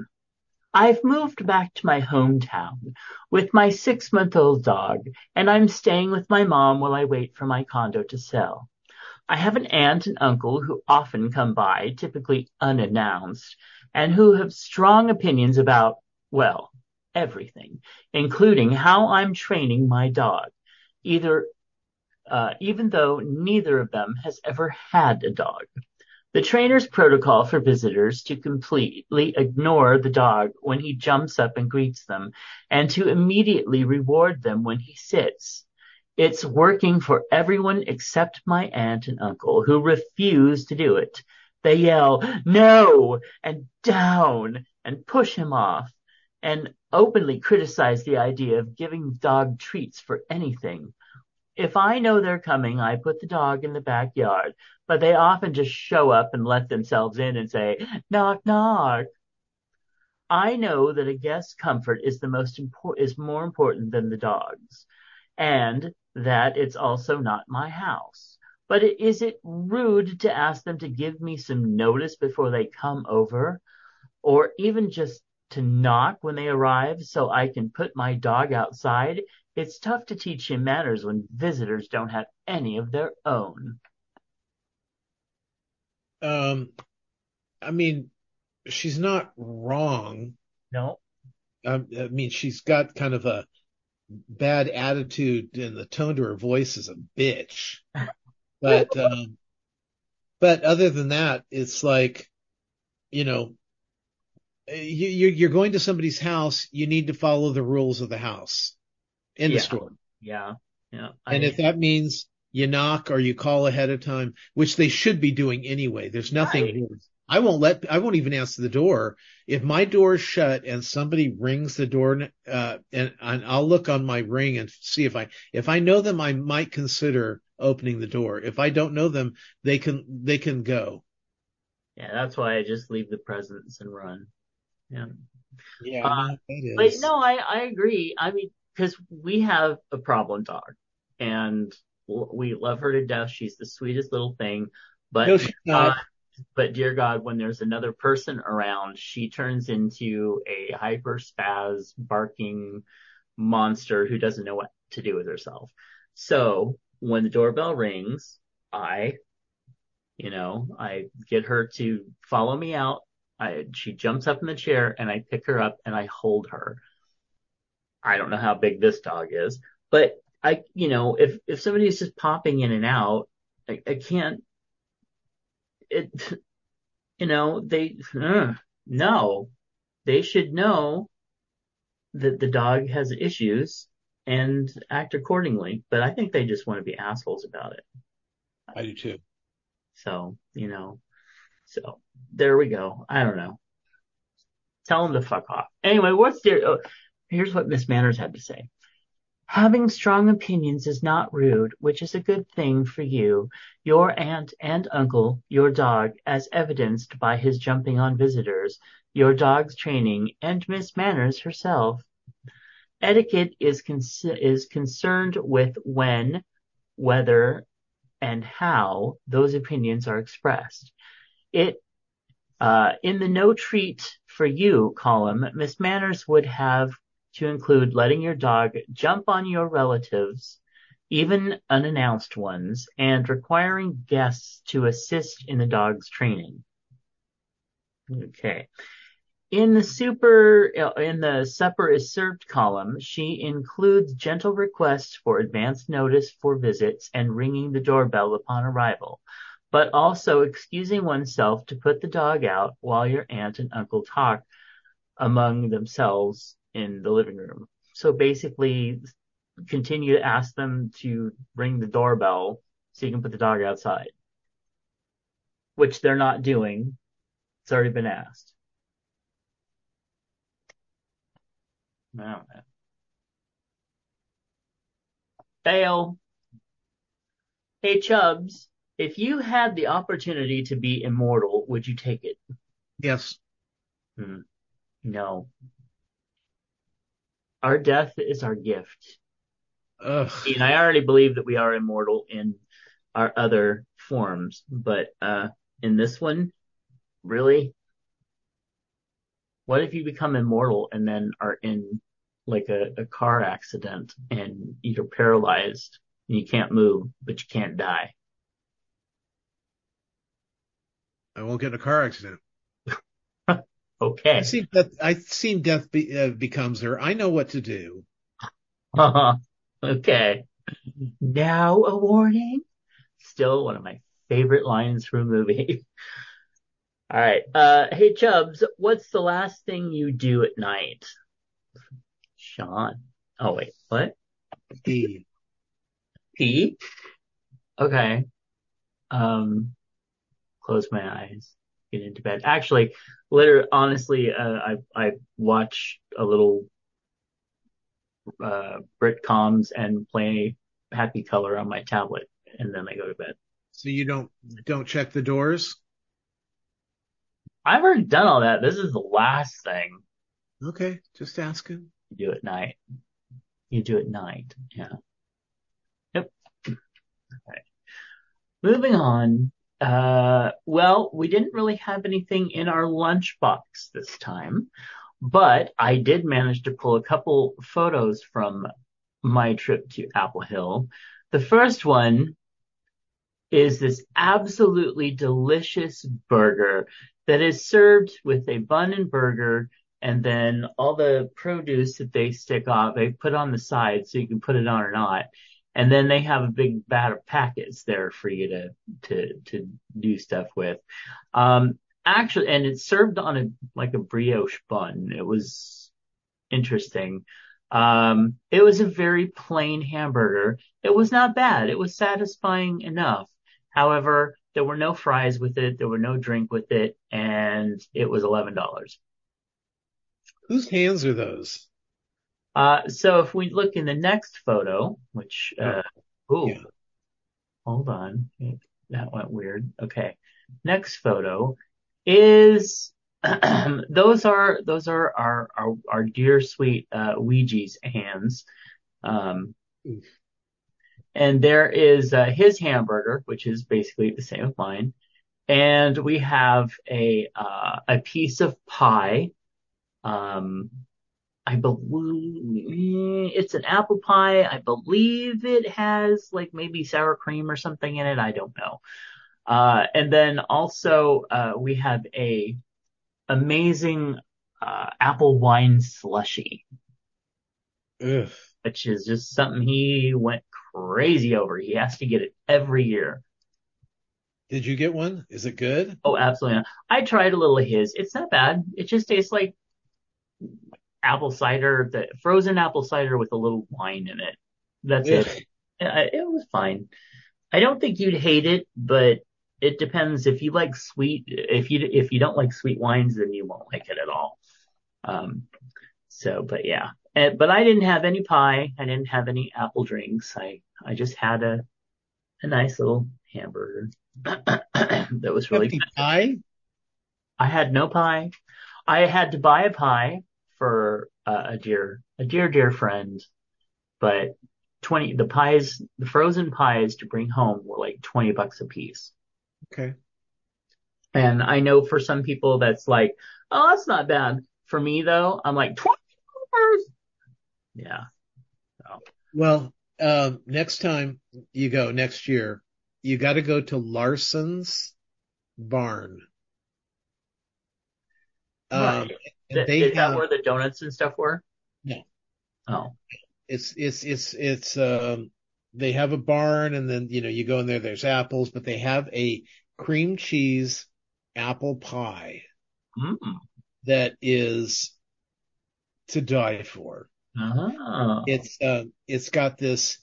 I've moved back to my hometown with my six month old dog and I'm staying with my mom while I wait for my condo to sell. I have an aunt and uncle who often come by, typically unannounced, and who have strong opinions about, well, everything, including how I'm training my dog. Either, uh, even though neither of them has ever had a dog. The trainer's protocol for visitors to completely ignore the dog when he jumps up and greets them, and to immediately reward them when he sits. It's working for everyone except my aunt and uncle, who refuse to do it. They yell, no, and down, and push him off, and openly criticize the idea of giving dog treats for anything. If I know they're coming, I put the dog in the backyard, but they often just show up and let themselves in and say, knock, knock. I know that a guest's comfort is the most important, is more important than the dog's, and that it's also not my house. But is it rude to ask them to give me some notice before they come over? Or even just to knock when they arrive so I can put my dog outside? It's tough to teach him manners when visitors don't have any of their own. Um, I mean, she's not wrong. No. Um, I mean, she's got kind of a bad attitude and the tone to her voice is a bitch. But, um, but other than that, it's like, you know, you, you're going to somebody's house, you need to follow the rules of the house in Yeah. the store. Yeah. Yeah. And if that means you knock or you call ahead of time, which they should be doing anyway, there's nothing. Right. weird. I won't let, I won't even answer the door. If my door is shut and somebody rings the door, uh, and, and I'll look on my ring and see if I, if I know them, I might consider opening the door. If I don't know them, they can, they can go. yeah, that's why I just leave the presents and run. Yeah. Yeah, Uh, But no, I, I agree. I mean, because we have a problem dog and we love her to death. She's the sweetest little thing. But, No, uh, but dear God, when there's another person around, she turns into a hyper spaz barking monster who doesn't know what to do with herself. So when the doorbell rings, I, you know, I get her to follow me out. I, she jumps up in the chair and I pick her up and I hold her. I don't know how big this dog is, but I, you know, if, if somebody's just popping in and out, I, I can't, it, you know, they, uh, no, they should know that the dog has issues and act accordingly. But I think they just want to be assholes about it. I do too. So, you know, so there we go. I don't know. Tell them to fuck off. Anyway, what's their, oh, here's what Miss Manners had to say. Having strong opinions is not rude, which is a good thing for you, your aunt and uncle, your dog, as evidenced by his jumping on visitors, your dog's training, and Miss Manners herself. Etiquette is, is concerned with when, whether, and how those opinions are expressed. It uh, in the no treat for you column, Miss Manners would have to include letting your dog jump on your relatives, even unannounced ones, and requiring guests to assist in the dog's training. Okay. In the super, uh, in the supper is served column, she includes gentle requests for advance notice for visits and ringing the doorbell upon arrival, but also excusing oneself to put the dog out while your aunt and uncle talk among themselves in the living room. So basically, continue to ask them to ring the doorbell so you can put the dog outside, which they're not doing. It's already been asked. I don't. Fail. Hey Chubs, if you had the opportunity to be immortal, would you take it? Yes. Hmm. No. Our death is our gift. Ugh. And I already believe that we are immortal in our other forms, but uh in this one, really? What if you become immortal and then are in like a, a car accident and you're paralyzed and you can't move, but you can't die? I won't get in a car accident. Okay. I've seen that. I've seen Death be, uh, Becomes Her. I know what to do. okay. Now a warning. Still one of my favorite lines from a movie. All right. Uh, hey Chubs, what's the last thing you do at night? Sean. Oh wait, what? Pee. Pee? Okay. Um, close my eyes, get into bed. Actually, literally, honestly, uh, I I watch a little uh Britcoms and play Happy Color on my tablet, and then I go to bed. So you don't don't check the doors? I've already done all that. This is the last thing Okay, just asking. you do at night. You do at night. Yeah. Yep. Okay. Moving on. Uh, well, we didn't really have anything in our lunchbox this time, but I did manage to pull a couple photos from my trip to Apple Hill. The first one is this absolutely delicious burger that is served with a bun and burger and then all the produce that they stick off, they put on the side so you can put it on or not. And then they have a big vat of packets there for you to, to, to do stuff with. Um, actually, and it's served on a, like a brioche bun. It was interesting. Um, it was a very plain hamburger. It was not bad. It was satisfying enough. However, there were no fries with it. There were no drink with it and it was $11. Whose hands are those? Uh, so if we look in the next photo, which, uh, ooh, Yeah. hold on. That went weird. Okay. Next photo is, those are, those are our, our, our dear sweet, uh, Ouija's hands. Um, and there is, uh, his hamburger, which is basically the same as mine. And we have a, uh, a piece of pie. Um, I believe it's an apple pie. I believe it has like maybe sour cream or something in it. I don't know. Uh, and then also, uh, we have a amazing, uh, apple wine slushy, Ugh. which is just something he went crazy over. He has to get it every year. Did you get one? Is it good? Oh, absolutely. not. I tried a little of his. It's not bad. It just tastes like apple cider, the frozen apple cider with a little wine in it. That's Ugh. it. It was fine. I don't think you'd hate it, but it depends. If you like sweet, if you if you don't like sweet wines, then you won't like it at all. Um, so, but yeah. And, but I didn't have any pie. I didn't have any apple drinks. I I just had a a nice little hamburger that was really pie? I had no pie. I had to buy a pie for uh, a dear, a dear, dear friend, but 20, the pies, the frozen pies to bring home were like 20 bucks a piece. Okay. And I know for some people that's like, oh, that's not bad. For me though, I'm like, 20 dollars. Yeah. Well, um, next time you go next year, you got to go to Larsen's Barn. Um, Right. and Th- they is that where the donuts and stuff were? No. Oh, it's, it's, it's, it's, um, they have a barn and then, you know, you go in there, there's apples, but they have a cream cheese apple pie mm. that is to die for. oh. It's, uh, it's got this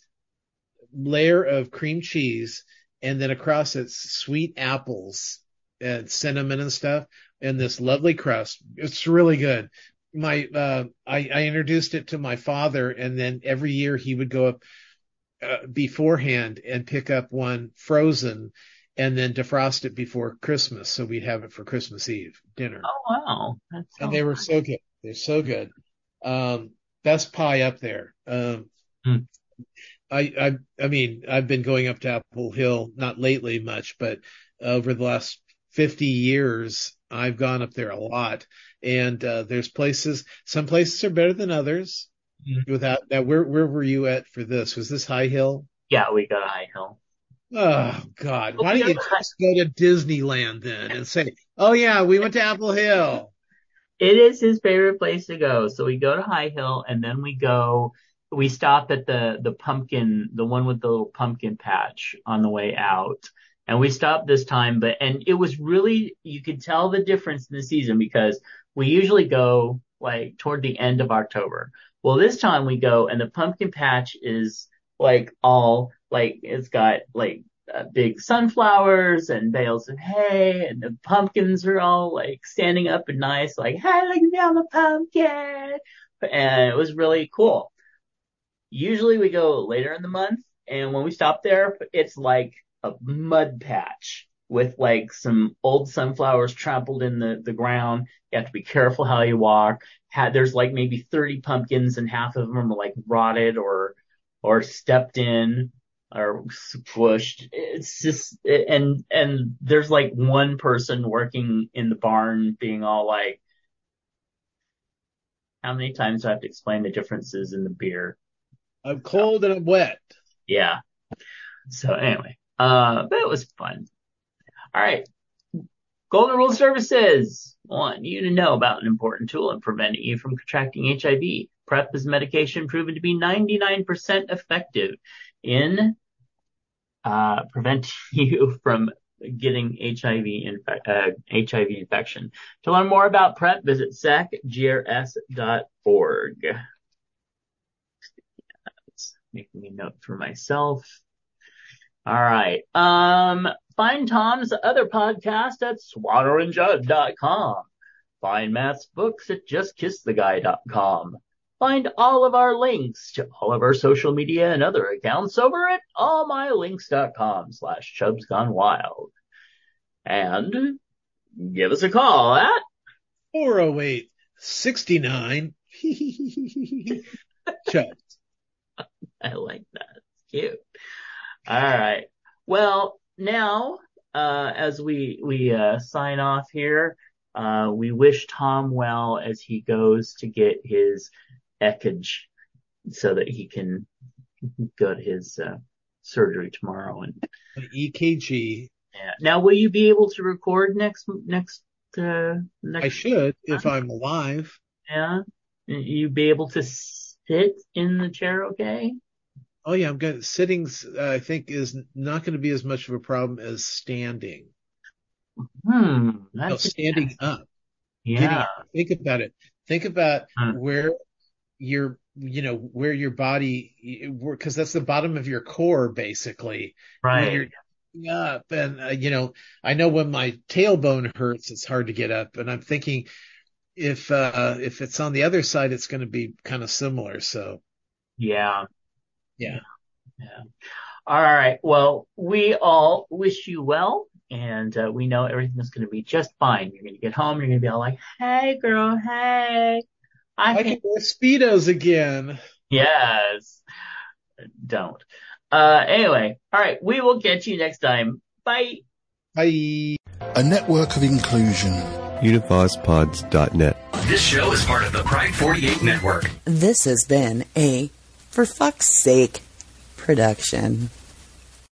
layer of cream cheese and then across it's sweet apples and cinnamon and stuff and this lovely crust. It's really good. My, uh, I, I introduced it to my father and then every year he would go up, uh, beforehand and pick up one frozen and then defrost it before Christmas. So we'd have it for Christmas Eve dinner. Oh, wow. That and they were nice. so good. They're so good. Um, best pie up there. Um, Hmm. I, I, I mean, I've been going up to Apple Hill, not lately much, but over the last 50 years, I've gone up there a lot. And, uh, there's places, some places are better than others. Mhm. Without that, where, where were you at for this? Was this High Hill? Yeah, we got a high hill. Oh God. Why don't you just go to Disneyland then and say, Oh yeah, we went to Apple Hill. It is his favorite place to go. So we go to High Hill and then we go, we stop at the, the pumpkin, the one with the little pumpkin patch on the way out. And we stopped this time, but, and it was really, you could tell the difference in the season because we usually go like toward the end of October. Well, this time we go and the pumpkin patch is like all like it's got like uh, big sunflowers and bales of hay and the pumpkins are all like standing up and nice like hey look me I'm a pumpkin and it was really cool. Usually we go later in the month and when we stop there it's like a mud patch with like some old sunflowers trampled in the, the ground. You have to be careful how you walk. Had, there's like maybe 30 pumpkins and half of them are like rotted or, or stepped in or squished. It's just, and, and there's like one person working in the barn being all like, how many times do I have to explain the differences in the beer? I'm cold and I'm wet. Yeah. So anyway, uh, but it was fun. All right. Golden Rule Services want you to know about an important tool in preventing you from contracting HIV. PrEP is medication proven to be 99% effective in uh, preventing you from getting HIV, infe- uh, HIV infection. To learn more about PrEP, visit sacgrs.org. Making a note for myself. All right. Um, find Tom's other podcast at swatterandjudd.com. Find Matt's books at justkisstheguy.com. Find all of our links to all of our social media and other accounts over at allmylinks.com slash chubs gone wild. And give us a call at 408 69 Chubs. I like that. It's cute. All right. Well, now, uh, as we, we, uh, sign off here, uh, we wish Tom well as he goes to get his EKG so that he can go to his, uh, surgery tomorrow. And EKG. yeah. Now, will you be able to record next, next, uh, next? I should if I'm alive. Yeah. You be able to sit in the chair okay? Oh yeah, I'm good. Sittings, uh, I think, is not going to be as much of a problem as standing. Hmm. No, standing up. yeah. Up. Think about it. Think about Hmm. where your, you know, where your body, because that's the bottom of your core, basically. Right. you're up, and uh, you know, I know when my tailbone hurts, it's hard to get up, and I'm thinking if uh if it's on the other side, it's going to be kind of similar. So Yeah. Yeah. Yeah. All right. Well, we all wish you well, and uh, we know everything is going to be just fine. You're going to get home. You're going to be all like, "Hey, girl. Hey." I I can. can wear speedos again. Yes. Don't. Uh. Anyway. All right. We will catch you next time. Bye. Bye. A network of inclusion. univazpods.net. This show is part of the Pride 48 network. This has been a For Fuck's Sake production.